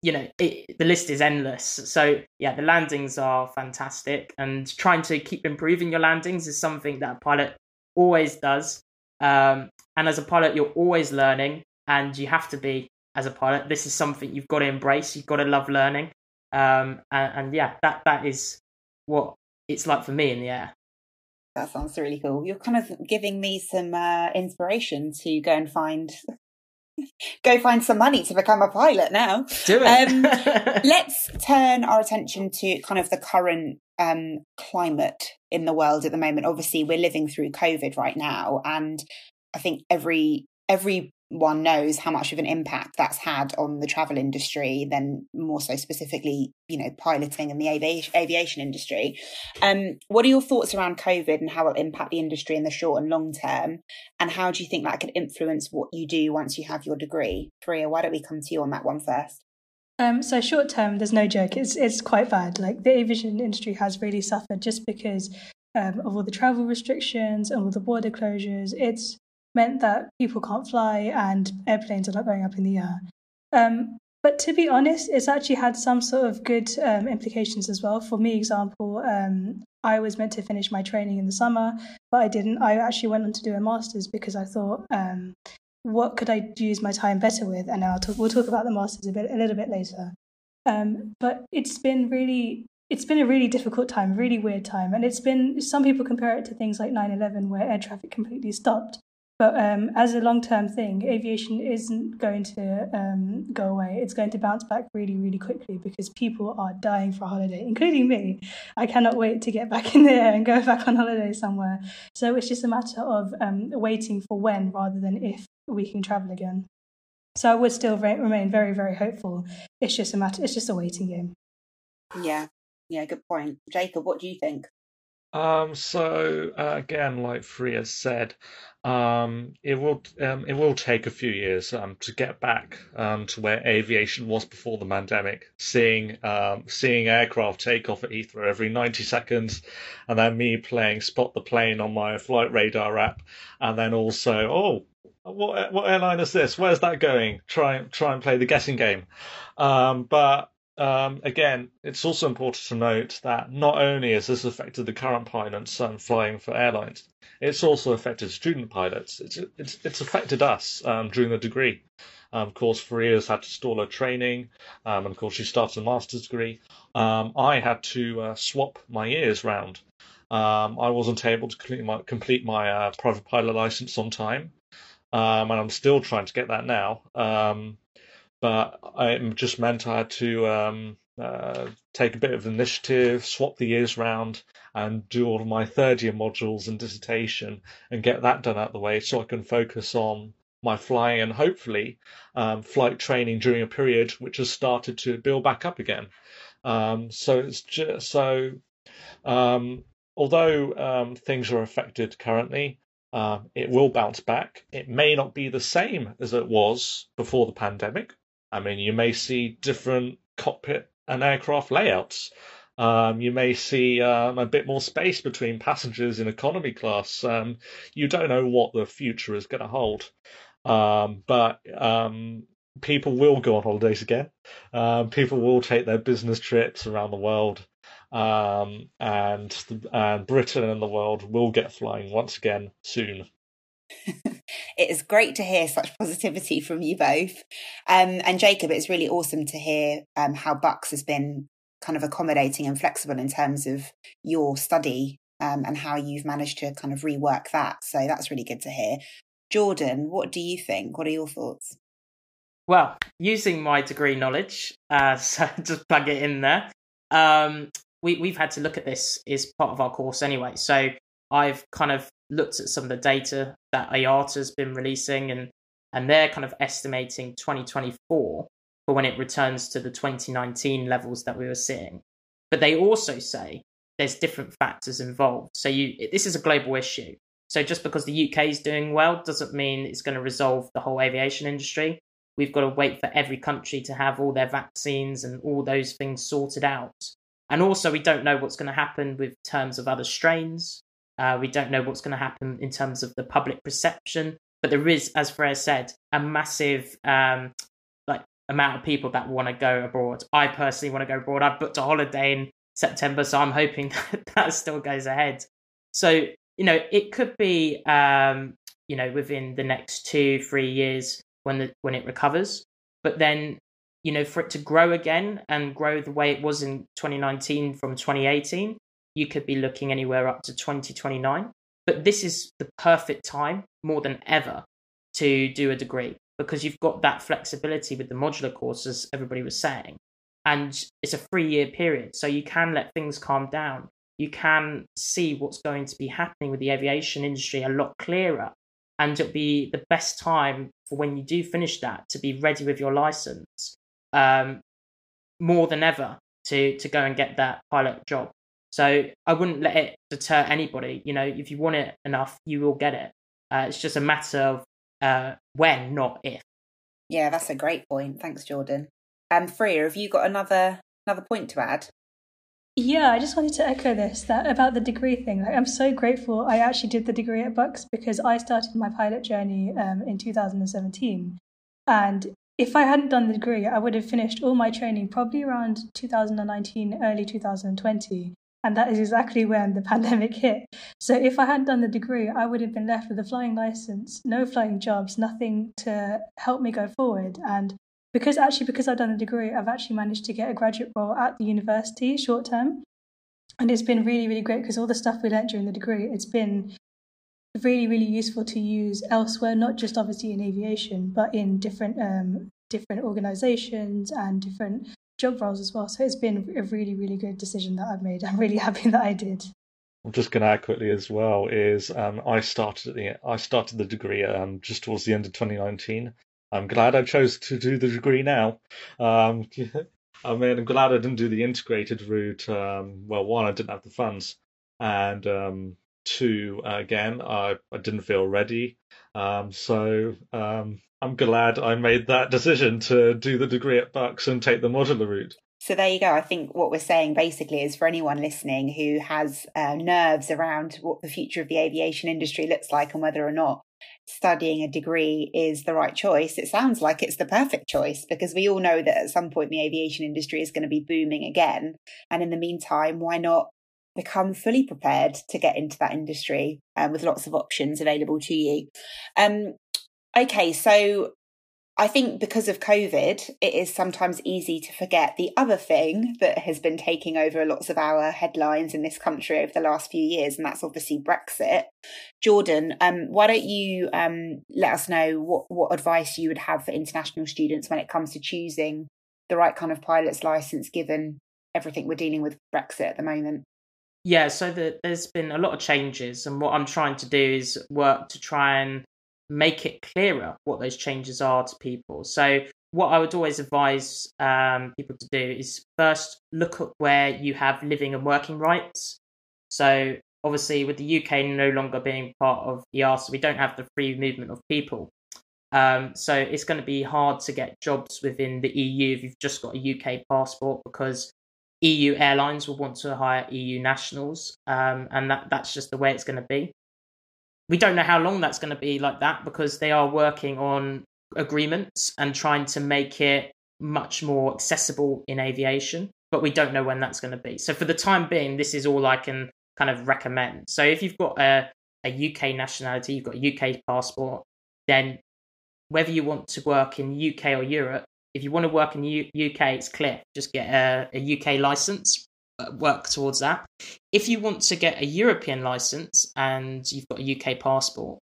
D: You know, it, the list is endless. So yeah, the landings are fantastic, and trying to keep improving your landings is something that a pilot always does. Um, and as a pilot, you're always learning, and you have to be as a pilot. This is something you've got to embrace. You've got to love learning. Um, and, and yeah, that that is what it's like for me in the air.
A: That sounds really cool. You're kind of giving me some uh, inspiration to go and find <laughs> go find some money to become a pilot now.
D: Do
A: it. Um, <laughs> let's turn our attention to kind of the current um, climate in the world at the moment. Obviously, we're living through COVID right now, and I think every every one knows how much of an impact that's had on the travel industry, then more so specifically, you know, piloting and the aviation, industry. Um, what are your thoughts around COVID and how it will impact the industry in the short and long term? And how do you think that could influence what you do once you have your degree? Fareeha, why don't we come to you on that one first?
B: Um, so short term, there's no joke. It's it's quite bad. Like the aviation industry has really suffered just because um, of all the travel restrictions and all the border closures. It's meant that people can't fly and airplanes are not going up in the air. Um, but to be honest, it's actually had some sort of good um, implications as well. For me, example, um, I was meant to finish my training in the summer, but I didn't. I actually went on to do a master's because I thought, um, what could I use my time better with? And I'll talk, we'll talk about the master's a bit a little bit later. Um, but it's been really it's been a really difficult time, really weird time. And it's been, some people compare it to things like 9 11, where air traffic completely stopped. But um, as a long term thing, aviation isn't going to um, go away. It's going to bounce back really, really quickly because people are dying for a holiday, including me. I cannot wait to get back <laughs> in the air and go back on holiday somewhere. So it's just a matter of um, waiting for when rather than if we can travel again. So I would still re- remain very, very hopeful. It's just a matter. It's just a waiting game.
A: Yeah, yeah, good point, Jacob. What do you think?
C: Um, so uh, again, like Fareeha said, um, it will um, it will take a few years um, to get back um, to where aviation was before the pandemic. Seeing um, seeing aircraft take off at Heathrow every 90 seconds, and then me playing spot the plane on my flight radar app, and then also oh. What what airline is this? Where's that going? Try try and play the guessing game, um, but um, again, it's also important to note that not only has this affected the current pilots um, flying for airlines, it's also affected student pilots. It's it's, it's affected us um, during the degree. Um, of course, Fareeha's had to stall her training, um, and of course, she started a master's degree. Um, I had to uh, swap my years round. I wasn't able to complete my, complete my uh, private pilot license on time, and I'm still trying to get that now but it just meant I had to um, uh, take a bit of initiative, swap the years round, and do all of my third year modules and dissertation and get that done out of the way so I can focus on my flying and hopefully um, flight training during a period which has started to build back up again. Um, so it's just so um, although um, things are affected currently, uh, it will bounce back. It may not be the same as it was before the pandemic, I mean, you may see different cockpit and aircraft layouts. Um, you may see um, a bit more space between passengers in economy class. Um, you don't know what the future is going to hold. Um, but um, people will go on holidays again. Um, people will take their business trips around the world. and, and Britain and the world will get flying once again soon. <laughs>
A: it is great to hear such positivity from you both. Um, and Jacob, it's really awesome to hear um, how Bucks has been kind of accommodating and flexible in terms of your study um, and how you've managed to kind of rework that. So that's really good to hear. Jordan, what do you think? What are your thoughts?
D: Well, using my degree knowledge, uh, <laughs> so just plug it in there. Um, we, we've had to look at this as part of our course anyway. So I've kind of looked at some of the data that IATA's been releasing, and and they're kind of estimating 2024 for when it returns to the 2019 levels that we were seeing. But they also say there's different factors involved. So you this is a global issue. So just because the UK is doing well doesn't mean it's going to resolve the whole aviation industry. We've got to wait for every country to have all their vaccines and all those things sorted out. And also, we don't know what's going to happen with terms of other strains. Uh, we don't know what's going to happen in terms of the public perception. But there is, as Freya said, a massive um, like amount of people that want to go abroad. I personally want to go abroad. I've booked a holiday in September, so I'm hoping <laughs> that, that still goes ahead. So you know, it could be um, you know within the next two, three years when the when it recovers. But then you know, for it to grow again and grow the way it was in 2019 from 2018, you could be looking anywhere up to 2029. But this is the perfect time more than ever to do a degree because you've got that flexibility with the modular course, as everybody was saying. And it's a three year period. So you can let things calm down. You can see what's going to be happening with the aviation industry a lot clearer. And it'll be the best time for when you do finish that to be ready with your license um, more than ever to to go and get that pilot job. So I wouldn't let it deter anybody. You know, if you want it enough, you will get it. Uh, it's just a matter of uh, when, not if.
A: Yeah, that's a great point. Thanks, Jordan. Um, Freya, have you got another another point to add?
B: Yeah, I just wanted to echo this that about the degree thing. Like, I'm so grateful I actually did the degree at Bucks because I started my pilot journey um, in 2017, and if I hadn't done the degree, I would have finished all my training probably around 2019, early 2020. And that is exactly when the <laughs> pandemic hit. So if I hadn't done the degree, I would have been left with a flying license, no flying jobs, nothing to help me go forward. And because actually, because I've done the degree, I've actually managed to get a graduate role at the university short term. And it's been really, really great because all the stuff we learnt during the degree, it's been really, really useful to use elsewhere, not just obviously in aviation, but in different um, different organizations and different job roles as well. So it's been a really, really good decision that I've made. <laughs> I'm really happy that I did.
C: I'm just going to add quickly as well is um, I started the I started the degree um, just towards the end of 2019. I'm glad I chose to do the degree now. Um, <laughs> I mean, I'm glad I didn't do the integrated route. Um, well, one, I didn't have the funds, and um, two, again, I, I didn't feel ready. Um, so I'm glad I made that decision to do the degree at Bucks and take the modular route.
A: So there you go. I think what we're saying basically is for anyone listening who has uh, nerves around what the future of the aviation industry looks like and whether or not studying a degree is the right choice, it sounds like it's the perfect choice because we all know that at some point the aviation industry is going to be booming again. And in the meantime, why not become fully prepared to get into that industry um, with lots of options available to you. Um, okay, so I think because of COVID, it is sometimes easy to forget the other thing that has been taking over lots of our headlines in this country over the last few years, and that's obviously Brexit. Jordan, um, why don't you um, let us know what, what advice you would have for international students when it comes to choosing the right kind of pilot's license given everything we're dealing with Brexit at the moment?
D: Yeah, so the, there's been a lot of changes, and what I'm trying to do is work to try and make it clearer what those changes are to people. So, what I would always advise um, people to do is first look at where you have living and working rights. So, obviously, with the UK no longer being part of EASA, we don't have the free movement of people. Um, so, it's going to be hard to get jobs within the EU if you've just got a UK passport because EU airlines will want to hire EU nationals, um, and that, that's just the way it's going to be. We don't know how long that's going to be like that because they are working on agreements and trying to make it much more accessible in aviation, but we don't know when that's going to be. So, for the time being, this is all I can kind of recommend. So, if you've got a, a UK nationality, you've got a UK passport, then whether you want to work in UK or Europe, if you want to work in the U- UK, it's clear. Just get a, a UK license, work towards that. If you want to get a European license and you've got a UK passport,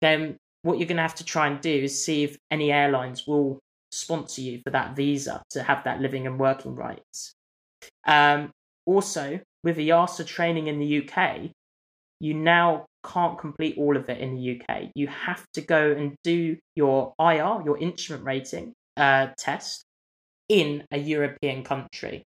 D: then what you're going to have to try and do is see if any airlines will sponsor you for that visa to have that living and working rights. Um, also, with EASA training in the UK, you now can't complete all of it in the UK. You have to go and do your IR, your instrument rating, uh, test in a European country.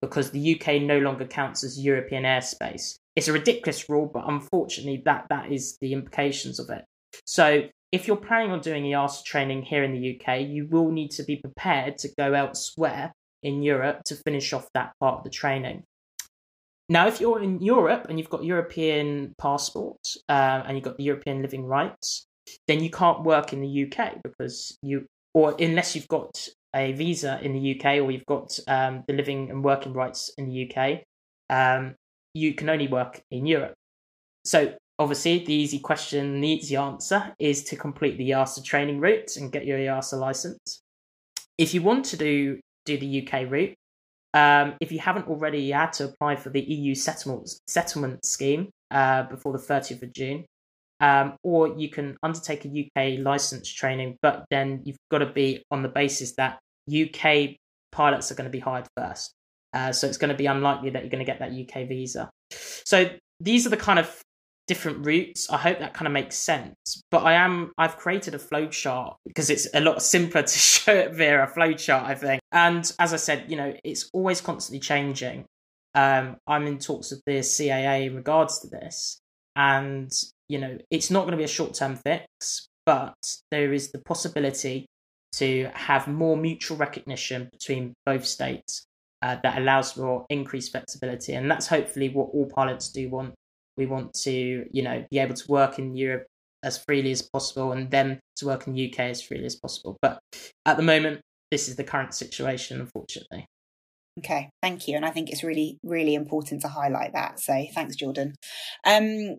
D: Because the UK no longer counts as European airspace. It's a ridiculous rule, but unfortunately, that that is the implications of it. So, if you're planning on doing EASA training here in the UK, you will need to be prepared to go elsewhere in Europe to finish off that part of the training. Now, if you're in Europe and you've got European passport uh, and you've got the European living rights, then you can't work in the UK because you, or unless you've got a visa in the UK or you've got um, the living and working rights in the UK, um, you can only work in Europe. So, obviously, the easy question, the easy answer is to complete the EASA training route and get your EASA license. If you want to do do the UK route, um, if you haven't already had to apply for the EU settlement settlement scheme uh, before the 30th of June, um, or you can undertake a UK license training, but then you've got to be on the basis that UK pilots are going to be hired first. Uh, so it's going to be unlikely that you're going to get that UK visa. So these are the kind of different routes. I hope that kind of makes sense. But I am I've created a flowchart because it's a lot <laughs> simpler to show it via a flowchart, I think. And as I said, you know, it's always constantly changing. Um, I'm in talks with the CAA in regards to this, and you know, it's not going to be a short term fix, but there is the possibility to have more mutual recognition between both states uh, that allows for increased flexibility, and that's hopefully what all pilots do want we want to, you know, be able to work in Europe as freely as possible and then to work in the UK as freely as possible. But at the moment, this is the current situation, unfortunately.
A: Okay, thank you. And I think it's really, really important to highlight that. So thanks, Jordan. Um,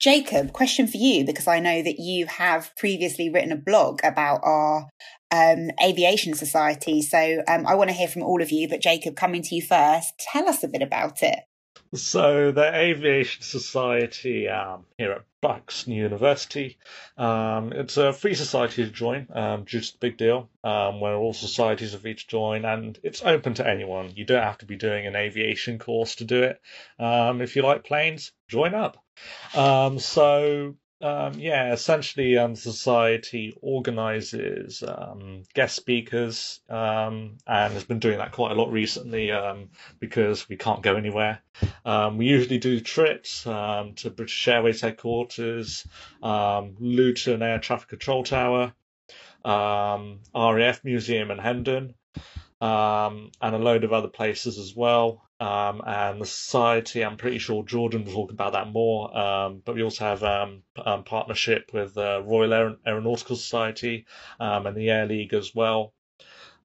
A: Jacob, question for you, because I know that you have previously written a blog about our um, aviation society. So um, I want to hear from all of you, but Jacob, coming to you first, tell us a bit about it.
C: So the Aviation Society um, here at Bucks New University, um, it's a free society to join, um, a big deal, um, where all societies are free to join, and it's open to anyone. You don't have to be doing an aviation course to do it. Um, if you like planes, join up. Um, so um, yeah, essentially, um, society organises um, guest speakers um, and has been doing that quite a lot recently um, because we can't go anywhere. Um, we usually do trips to British Airways headquarters, Luton Air Traffic Control Tower, RAF Museum in Hendon, and a load of other places as well um, and the society. I'm pretty sure Jordan will talk about that more. Um, but we also have um, um partnership with the Royal Aer- Aeronautical Society um, and the Air League as well.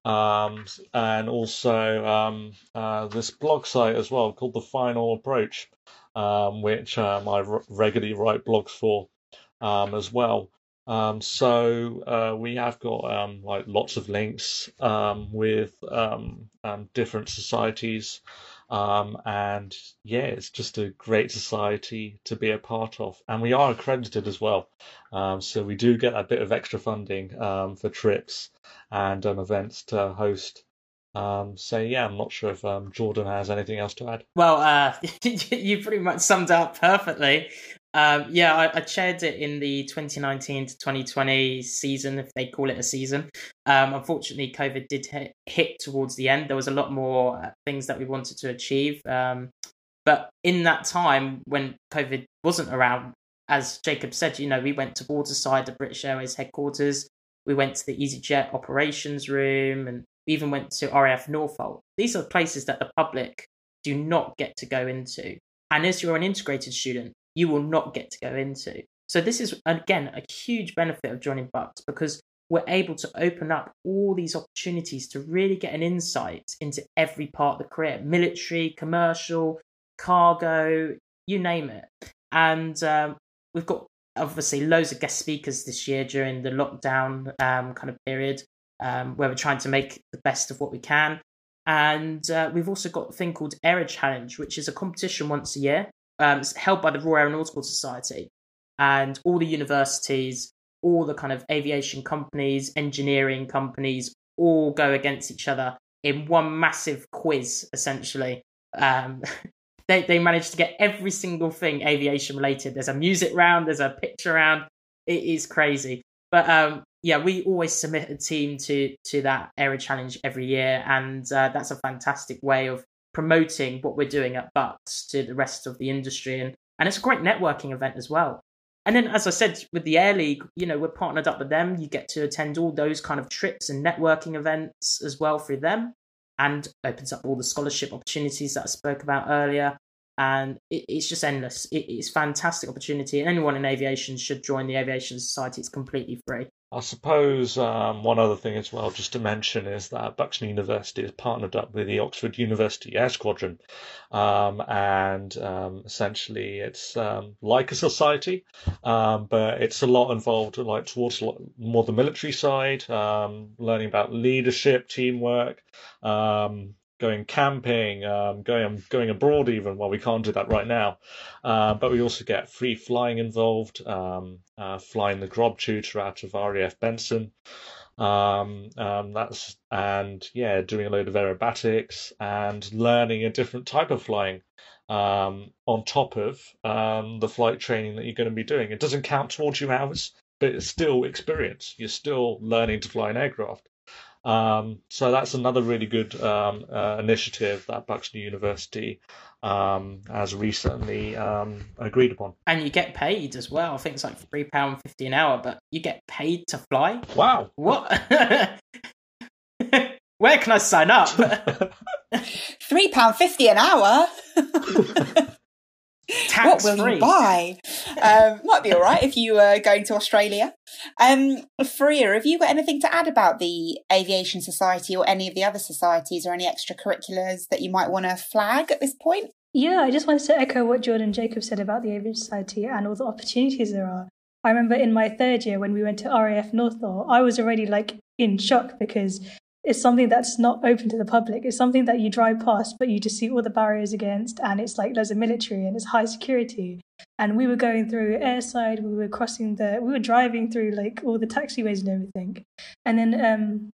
C: Um, and also uh, this blog site as well called The Final Approach, which I regularly write blogs for as well. So uh, we have got like lots of links with different societies um, and yeah, it's just a great society to be a part of. And we are accredited as well. Um, so we do get a bit of extra funding um, for trips and um, events to host. Um, so yeah, I'm not sure if um, Jordan has anything else to add.
D: Well, uh, <laughs> you pretty much summed up perfectly. Um, yeah, I, I, chaired it in the 2019 to 2020 season, if they call it a season. Um, unfortunately, COVID did hit, hit, towards the end. There was a lot more uh, things that we wanted to achieve. Um, but in that time, when COVID wasn't around, as Jacob said, you know, we went to Waterside, the British Airways headquarters. We went to the EasyJet operations room, and we even went to RAF Northolt. These are places that the public do not get to go into. And as you're an integrated student, you will not get to go into. So this is again a huge benefit of joining Bucks because we're able to open up all these opportunities to really get an insight into every part of the career military, commercial, cargo, you name it. And um, we've got obviously loads of guest speakers this year during the lockdown um, kind of period um, where we're trying to make the best of what we can. And uh, we've also got a thing called Aero Challenge, which is a competition once a year um, held by the Royal Aeronautical Society, and all the universities, all the kind of aviation companies, engineering companies, all go against each other in one massive quiz, essentially. Um, <laughs> they they managed to get every single thing aviation related. There's a music round, there's a picture round. It is crazy, but um, yeah, we always submit a team to to that Aero Challenge every year, and uh, that's a fantastic way of promoting what we're doing at Bucks to the rest of the industry. And, and it's a great networking event as well. And then, as I said, with the Air League, you know, we're partnered up with them. You get to attend all those kind of trips and networking events as well through them, and opens up all the scholarship opportunities that I spoke about earlier. And it, it's just endless. It, it's fantastic opportunity, and anyone in aviation should join the Aviation Society. It's completely free.
C: I suppose um, one other thing as well, just to mention, is that Bucks New University is partnered up with the Oxford University Air Squadron, um, and um, essentially it's um, like a society, um, but it's a lot involved, like towards more the military side, um, learning about leadership, teamwork, going camping, um, going going abroad even. Well, we can't do that right now, uh, but we also get free flying involved, um, uh, flying the Grob tutor out of RAF Benson. Um, um, that's and yeah, doing a load of aerobatics and learning a different type of flying um, on top of um, the flight training that you're going to be doing. It doesn't count towards your hours, but it's still experience. You're still learning to fly an aircraft. Um, so that's another really good um, uh, initiative that Bucks New University um, has recently um, agreed upon.
D: And you get paid as well. I think it's like three pound fifty an hour, but you get paid to fly.
C: Wow!
D: What? <laughs> Where can I sign up? <laughs>
A: three pound fifty an hour. <laughs>
D: Tax
A: what will
D: free.
A: you buy? Um, might be all right if you are going to Australia. Um, Faria, have you got anything to add about the Aviation Society or any of the other societies or any extracurriculars that you might want to flag at this point?
B: Yeah, I just wanted to echo what Jordan Jacob said about the Aviation Society and all the opportunities there are. I remember in my third year when we went to RAF Northolt, I was already like in shock because it's something that's not open to the public. It's something that you drive past, but you just see all the barriers against, and it's like there's a military and it's high security. And we were going through airside, we were crossing the, we were driving through like all the taxiways and everything. And then um,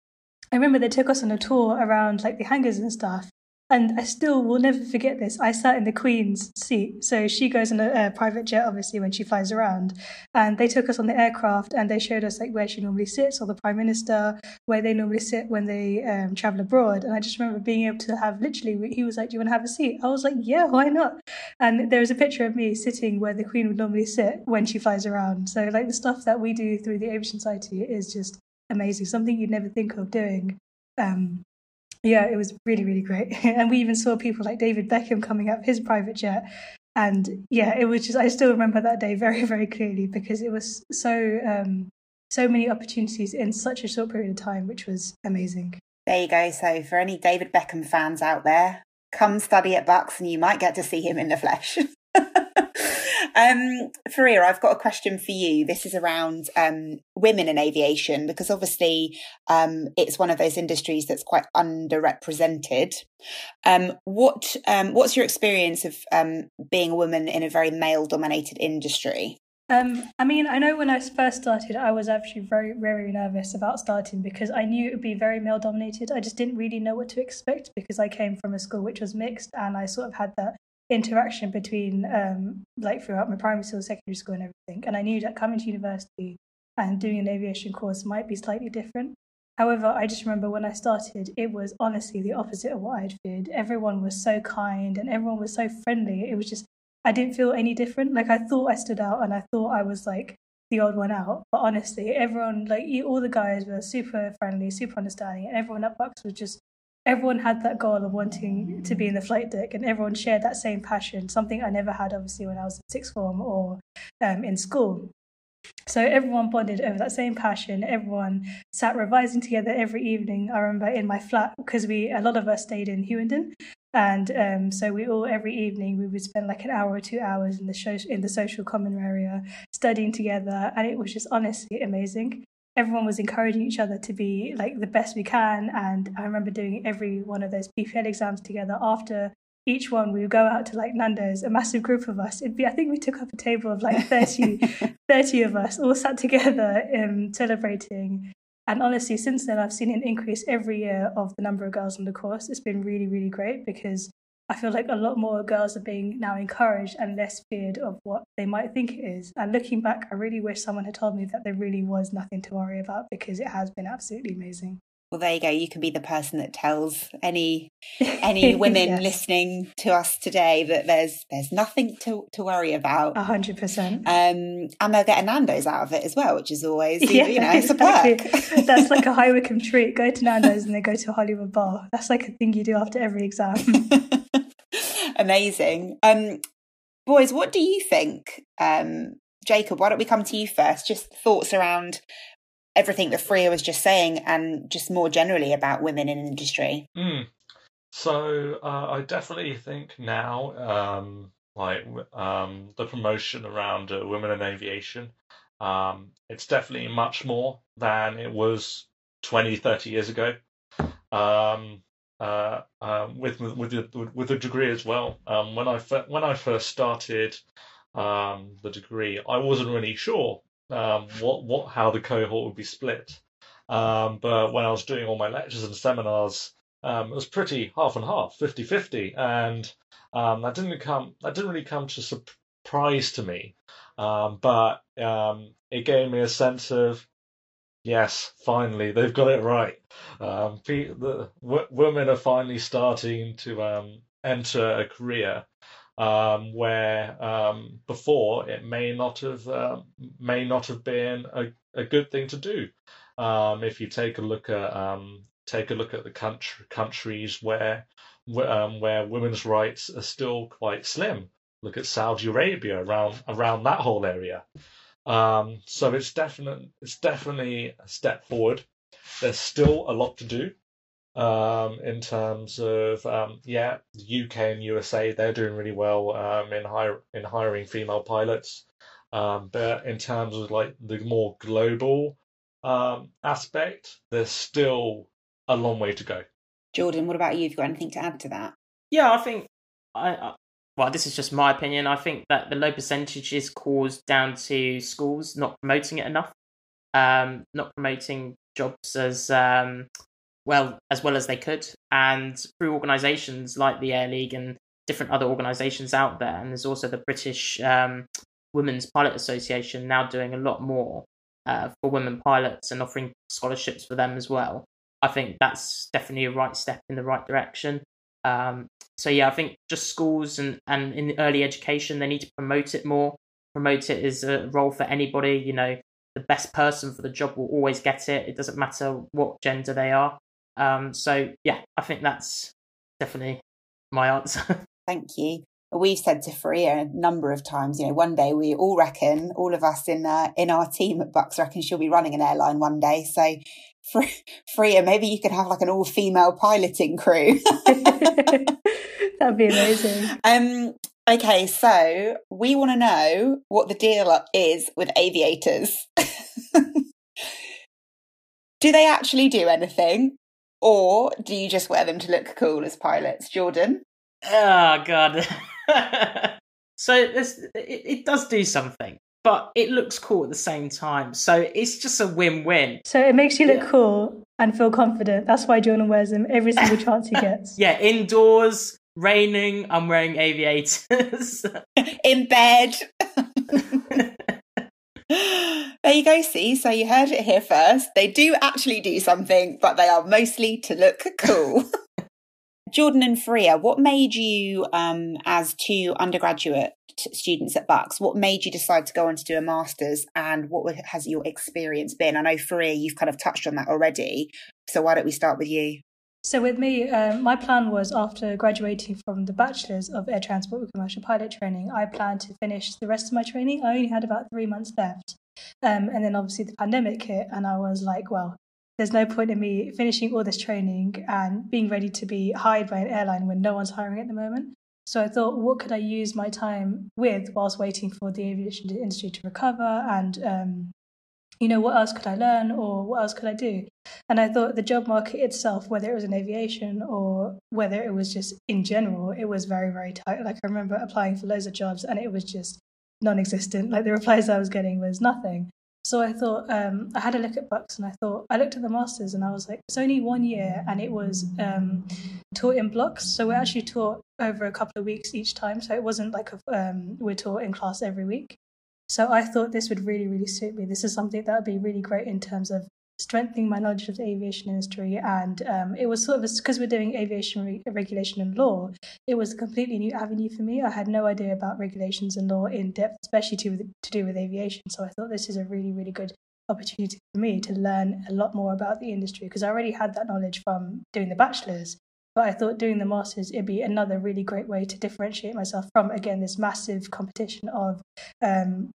B: I remember they took us on a tour around like the hangars and stuff. And I still will never forget this. I sat in the Queen's seat. So she goes in a, a, private jet, obviously, when she flies around. And they took us on the aircraft and they showed us like where she normally sits, or the Prime Minister, where they normally sit when they um, travel abroad. And I just remember being able to have literally, he was like, Do you want to have a seat? I was like, Yeah, why not? And there was a picture of me sitting where the Queen would normally sit when she flies around. So, like, the stuff that we do through the Aviation Society is just amazing, something you'd never think of doing. Um, yeah, it was really, really great. <laughs> and we even saw people like David Beckham coming up his private jet. And yeah, it was just, I still remember that day very, <laughs> very clearly because it was so, um, so many opportunities in such a short period of time, which was amazing.
A: There you go. So, for any David Beckham fans out there, come study at Bucks and you might get to see him in the flesh. <laughs> um, Faria, I've got a question for you. This is around um, women in aviation because obviously um, it's one of those industries that's quite underrepresented. Um, what um, what's your experience of um, being a woman in a very male-dominated industry?
B: Um, I mean, I know when I first started, I was actually very, very nervous about starting because I knew it would be very male dominated. I just didn't really know what to expect because I came from a school which was mixed and I sort of had that interaction between um, like throughout my primary school, secondary school, and everything. And I knew that coming to university and doing an aviation course might be slightly different. However, I just remember when I started, it was honestly the opposite of what I'd feared. Everyone was so kind and everyone was so friendly. It was just, I didn't feel any different. Like I thought I stood out and I thought I was like the odd one out. But honestly, everyone, like all the guys were super friendly, super understanding, and everyone at Bucks was just everyone had that goal of wanting to be in the flight deck and everyone shared that same passion something i never had obviously when i was in sixth form or um, in school. So everyone bonded over that same passion. Everyone sat revising together every evening. I remember in my flat because we a lot of us stayed in Hughenden and um, so we all every evening we would spend like an hour or two hours in the show in the social common area studying together and it was just honestly amazing everyone was encouraging each other to be like the best we can. And I remember doing every one of those PPL exams together. After each one, we would go out to like Nando's, a massive group of us. It'd be, I think we took up a table of like 30, <laughs> 30 of us all sat together um, celebrating. And honestly, since then, I've seen an increase every year of the number of girls on the course. It's been really, really great because I feel like a lot more girls are being now encouraged and less feared of what they might think it is. And looking back, I really wish someone had told me that there really was nothing to worry about because it has been absolutely amazing.
A: Well, there you go. You can be the person that tells any <laughs> any women yes. listening to us today that there's there's nothing to, to worry about.
B: A hundred percent.
A: Um, and they'll get a Nando's out of it as well, which is always yeah, you know exactly.
B: it's a perk. That's like a <laughs> high Wycombe treat. Go to Nando's and then go to a Hollywood bar. That's like a thing you do after every exam. <laughs>
A: Amazing. Um, boys, what do you think? Um, Jacob, why don't we come to you first? Just thoughts around everything that Freya was just saying and just more generally about women in industry?
C: Mm. So uh, I definitely think now, um, like um, the promotion around uh, women in aviation, um, it's definitely much more than it was 20, 30 years ago. Um, uh, um, with with with the degree as well. Um, when I when I first started the degree, I wasn't really sure um, what what how the cohort would be split. Um, but when I was doing all my lectures and seminars, um, it was pretty half and half, 50-50, and um, that didn't come that didn't really come to surprise to me. Um, but um, it gave me a sense of yes, finally they've got it right. Um, the w- women are finally starting to um, enter a career um, where um, before it may not have uh, may not have been a, a good thing to do. Um, if you take a look at take a look at the country, countries where where women's rights are still quite slim. Look at Saudi Arabia around around that whole area. Um, so it's definite it's definitely a step forward. There's still a lot to do um, in terms of um, yeah, the UK and USA they're doing really well um, in hire, in hiring female pilots, um, but in terms of like the more global um, aspect, there's still a long way to go.
A: Jordan, what about you? Have you got anything to add to that?
D: Yeah, I think I, I well, this is just my opinion. I think that the low percentage is caused down to schools not promoting it enough, um, not promoting jobs as um, well as well as they could, and through organisations like the Air League and different other organisations out there. And there's also the British um, Women's Pilot Association now doing a lot more uh, for women pilots and offering scholarships for them as well. I think that's definitely a right step in the right direction. Um, so yeah, I think just schools and, and in early education they need to promote it more. Promote it as a role for anybody. You know, the best person for the job will always get it. It doesn't matter what gender they are. Um, so yeah, I think that's definitely my answer. <laughs>
A: Thank you. We've said to Freya a number of times, you know, one day we all reckon, all of us in uh, in our team at Bucks reckon she'll be running an airline one day. So, Freya, maybe you could have like an all female piloting crew. <laughs> <laughs>
B: That'd be amazing.
A: Um, okay, so we want to know what the deal is with aviators. <laughs> do they actually do anything? Or do you just wear them to look cool as pilots, Jordan?
D: Oh god. so this it, it does do something, but it looks cool at the same time. So it's just a win-win.
B: So it makes you look yeah. cool and feel confident. That's why Jordan wears them every single <laughs> chance he gets.
D: yeah, indoors, raining, I'm wearing aviators. <laughs>
A: In bed. <laughs> there you go, see. So you heard it here first. They do actually do something, but they are mostly to look cool. Jordan and Freya, what made you, um, as two undergraduate students at Bucks, what made you decide to go on to do a master's and what has your experience been? I know, Freya, you've kind of touched on that already. So why don't we start with you?
B: So with me, um, my plan was after graduating from the Bachelor's of Air Transport with Commercial Pilot Training, I planned to finish the rest of my training. I only had about three months left. Um, and then obviously the pandemic hit, and I was like, well, there's no point in me finishing all this training and being ready to be hired by an airline when no one's hiring at the moment. So I thought, what could I use my time with whilst waiting for the aviation industry to recover and um, you know, what else could I learn or what else could I do? And I thought the job market itself, whether it was in aviation or whether it was just in general, it was very, very tight. Like I remember applying for loads of jobs and it was just non existent. Like the replies I was getting was nothing. So I thought, um, I had a look at Bucks and I thought, I looked at the masters and I was like, it's only one year and it was um, taught in blocks. So we're actually taught over a couple of weeks each time. So it wasn't like a, um, we're taught in class every week. So I thought this would really, really suit me. This is something that would be really great in terms of strengthening my knowledge of the aviation industry. And um, it was sort of because we're doing aviation re- regulation and law, it was a completely new avenue for me. I had no idea about regulations and law in depth, especially to, to do with aviation. So I thought this is a really, really good opportunity for me to learn a lot more about the industry because I already had that knowledge from doing the bachelor's. But I thought doing the masters it'd be another really great way to differentiate myself from again this massive competition of um,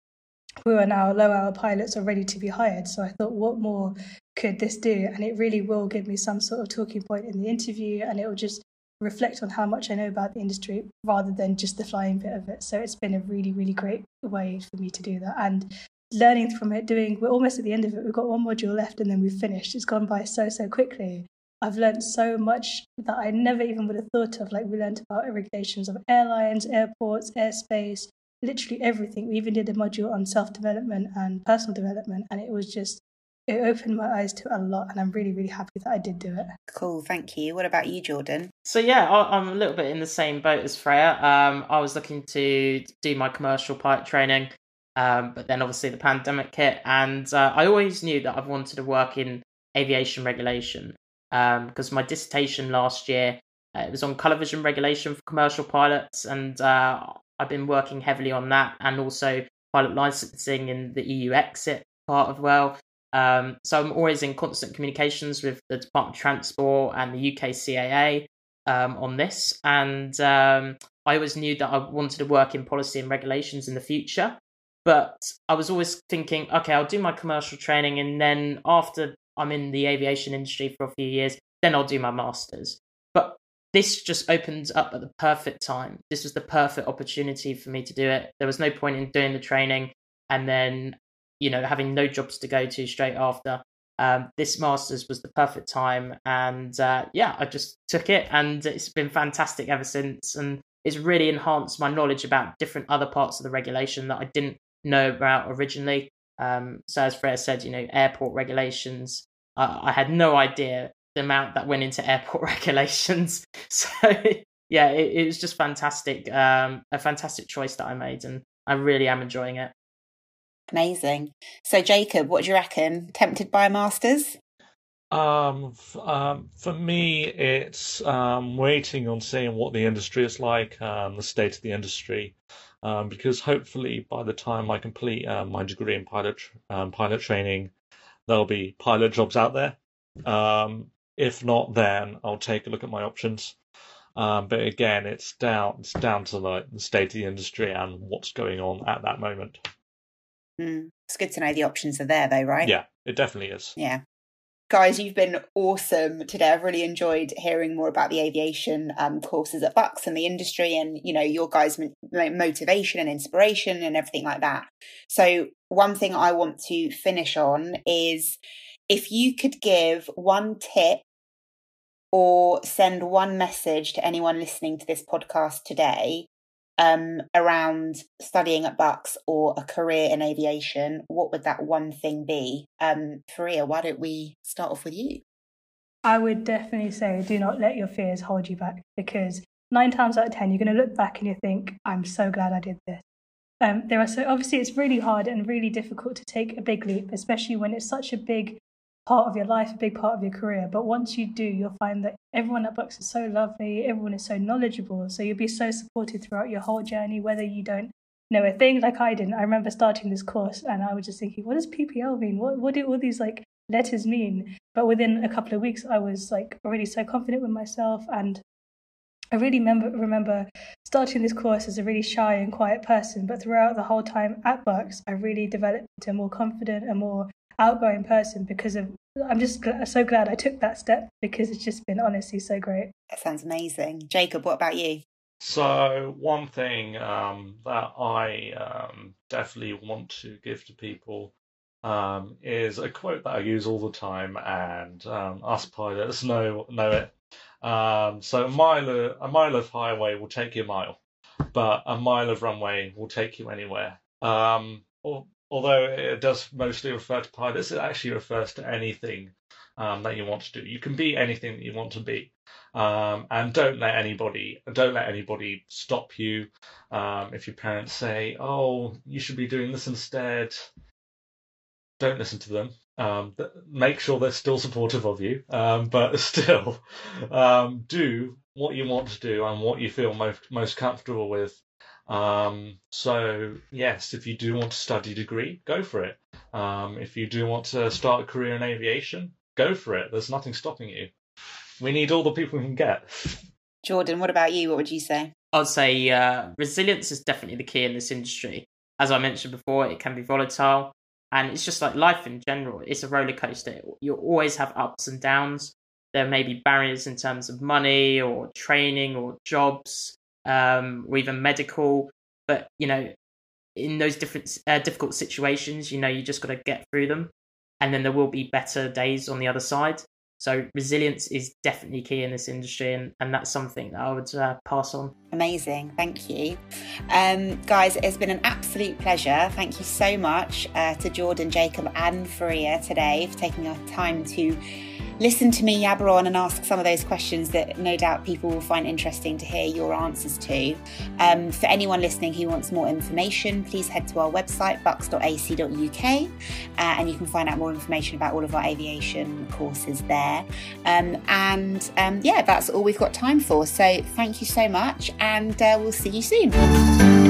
B: who are now low hour pilots are ready to be hired. So I thought, what more could this do? And it really will give me some sort of talking point in the interview, and it will just reflect on how much I know about the industry rather than just the flying bit of it. So it's been a really, really great way for me to do that. And learning from it, doing, we're almost at the end of it. We've got one module left and then we've finished. It's gone by so, so quickly. I've learned so much that I never even would have thought of. Like we learned about regulations of airlines, airports, airspace, literally everything. We even did a module on self development and personal development, and it was just it opened my eyes to a lot, and I'm really really happy that I did do it.
A: Cool, thank you. What about you, Jordan?
D: So yeah, I'm a little bit in the same boat as Freya. Um, I was looking to do my commercial pilot training. Um, but then obviously the pandemic hit, and uh, I always knew that i've wanted to work in aviation regulation because um, my dissertation last year uh, it was on color vision regulation for commercial pilots, and uh, I've been working heavily on that, and also pilot licensing in the EU exit part as well. Um, so I'm always in constant communications with the Department of Transport and the UK CAA um, on this, and um, I always knew that I wanted to work in policy and regulations in the future. But I was always thinking, okay, I'll do my commercial training, and then after I'm in the aviation industry for a few years, then I'll do my masters. This just opened up at the perfect time. This was the perfect opportunity for me to do it. There was no point in doing the training and then, you know, having no jobs to go to straight after. Um, this masters was the perfect time, and uh, yeah, I just took it, and it's been fantastic ever since. And it's really enhanced my knowledge about different other parts of the regulation that I didn't know about originally. Um, so as Freya said, you know, airport regulations. Uh, I had no idea amount that went into airport <laughs> regulations. So yeah, it, it was just fantastic. Um, a fantastic choice that I made, and I really am enjoying it.
A: Amazing. So Jacob, what do you reckon? Tempted by a masters?
C: Um, um, for me, it's um, waiting on seeing what the industry is like, um, the state of the industry, um, because hopefully by the time I complete uh, my degree in pilot um, pilot training, there'll be pilot jobs out there. Um, if not, then I'll take a look at my options. Um, but again, it's down it's down to the, the state of the industry and what's going on at that moment.
A: Mm. It's good to know the options are there, though, right?
C: Yeah, it definitely is.
A: Yeah. Guys, you've been awesome today. I've really enjoyed hearing more about the aviation um, courses at Bucks and the industry, and you know your guys' motivation and inspiration and everything like that. So, one thing I want to finish on is if you could give one tip or send one message to anyone listening to this podcast today um, around studying at Bucks or a career in aviation, what would that one thing be? Um, Faria, why don't we start off with you?
B: I would definitely say do not let your fears hold you back because nine times out of ten, you're going to look back and you think, I'm so glad I did this. Um, there are so obviously it's really hard and really difficult to take a big leap, especially when it's such a big part of your life, a big part of your career. But once you do, you'll find that everyone at Bucks is so lovely, everyone is so knowledgeable. So you'll be so supported throughout your whole journey, whether you don't know a thing like I didn't. I remember starting this course and I was just thinking, what does PPL mean? What what do all these like letters mean? But within a couple of weeks I was like already so confident with myself and I really remember remember starting this course as a really shy and quiet person, but throughout the whole time at Bucks, I really developed into a more confident and more outgoing person because of I'm just so glad I took that step because it's just been honestly so great.
A: That sounds amazing. Jacob, what about you?
C: So one thing um, that I um, definitely want to give to people um, is a quote that I use all the time, and um, us pilots know know it. Um, so a mile of, a mile of highway will take you a mile, but a mile of runway will take you anywhere. Um, or although it does mostly refer to pilots, it actually refers to anything um, that you want to do. You can be anything that you want to be, um, and don't let anybody don't let anybody stop you. Um, if your parents say, "Oh, you should be doing this instead," don't listen to them. Um, make sure they're still supportive of you, um, <laughs> but still um, do what you want to do and what you feel most most comfortable with. Um, so yes, if you do want to study a degree, go for it. Um, if you do want to start a career in aviation, go for it. There's nothing stopping you. We need all the people we can get.
A: Jordan, what about you? What would you say?
D: I'd say uh, resilience is definitely the key in this industry. As I mentioned before, it can be volatile, and it's just like life in general. It's a roller coaster. You'll always have ups and downs. There may be barriers in terms of money or training or jobs um, or even medical. But you know, in those different uh, difficult situations, you know, you just got to get through them, and then there will be better days on the other side. So resilience is definitely key in this industry, and, and that's something that I would uh, pass on.
A: Amazing, thank you, um, guys. It's been an absolute pleasure. Thank you so much uh, to Jordan, Jacob, and Faria today for taking our time to listen to me yabber on and ask some of those questions that no doubt people will find interesting to hear your answers to. Um, for anyone listening who wants more information, please head to our website, bucks.ac.uk, uh, and you can find out more information about all of our aviation courses there. Um, and um, yeah, that's all we've got time for. So thank you so much, and uh, we'll see you soon.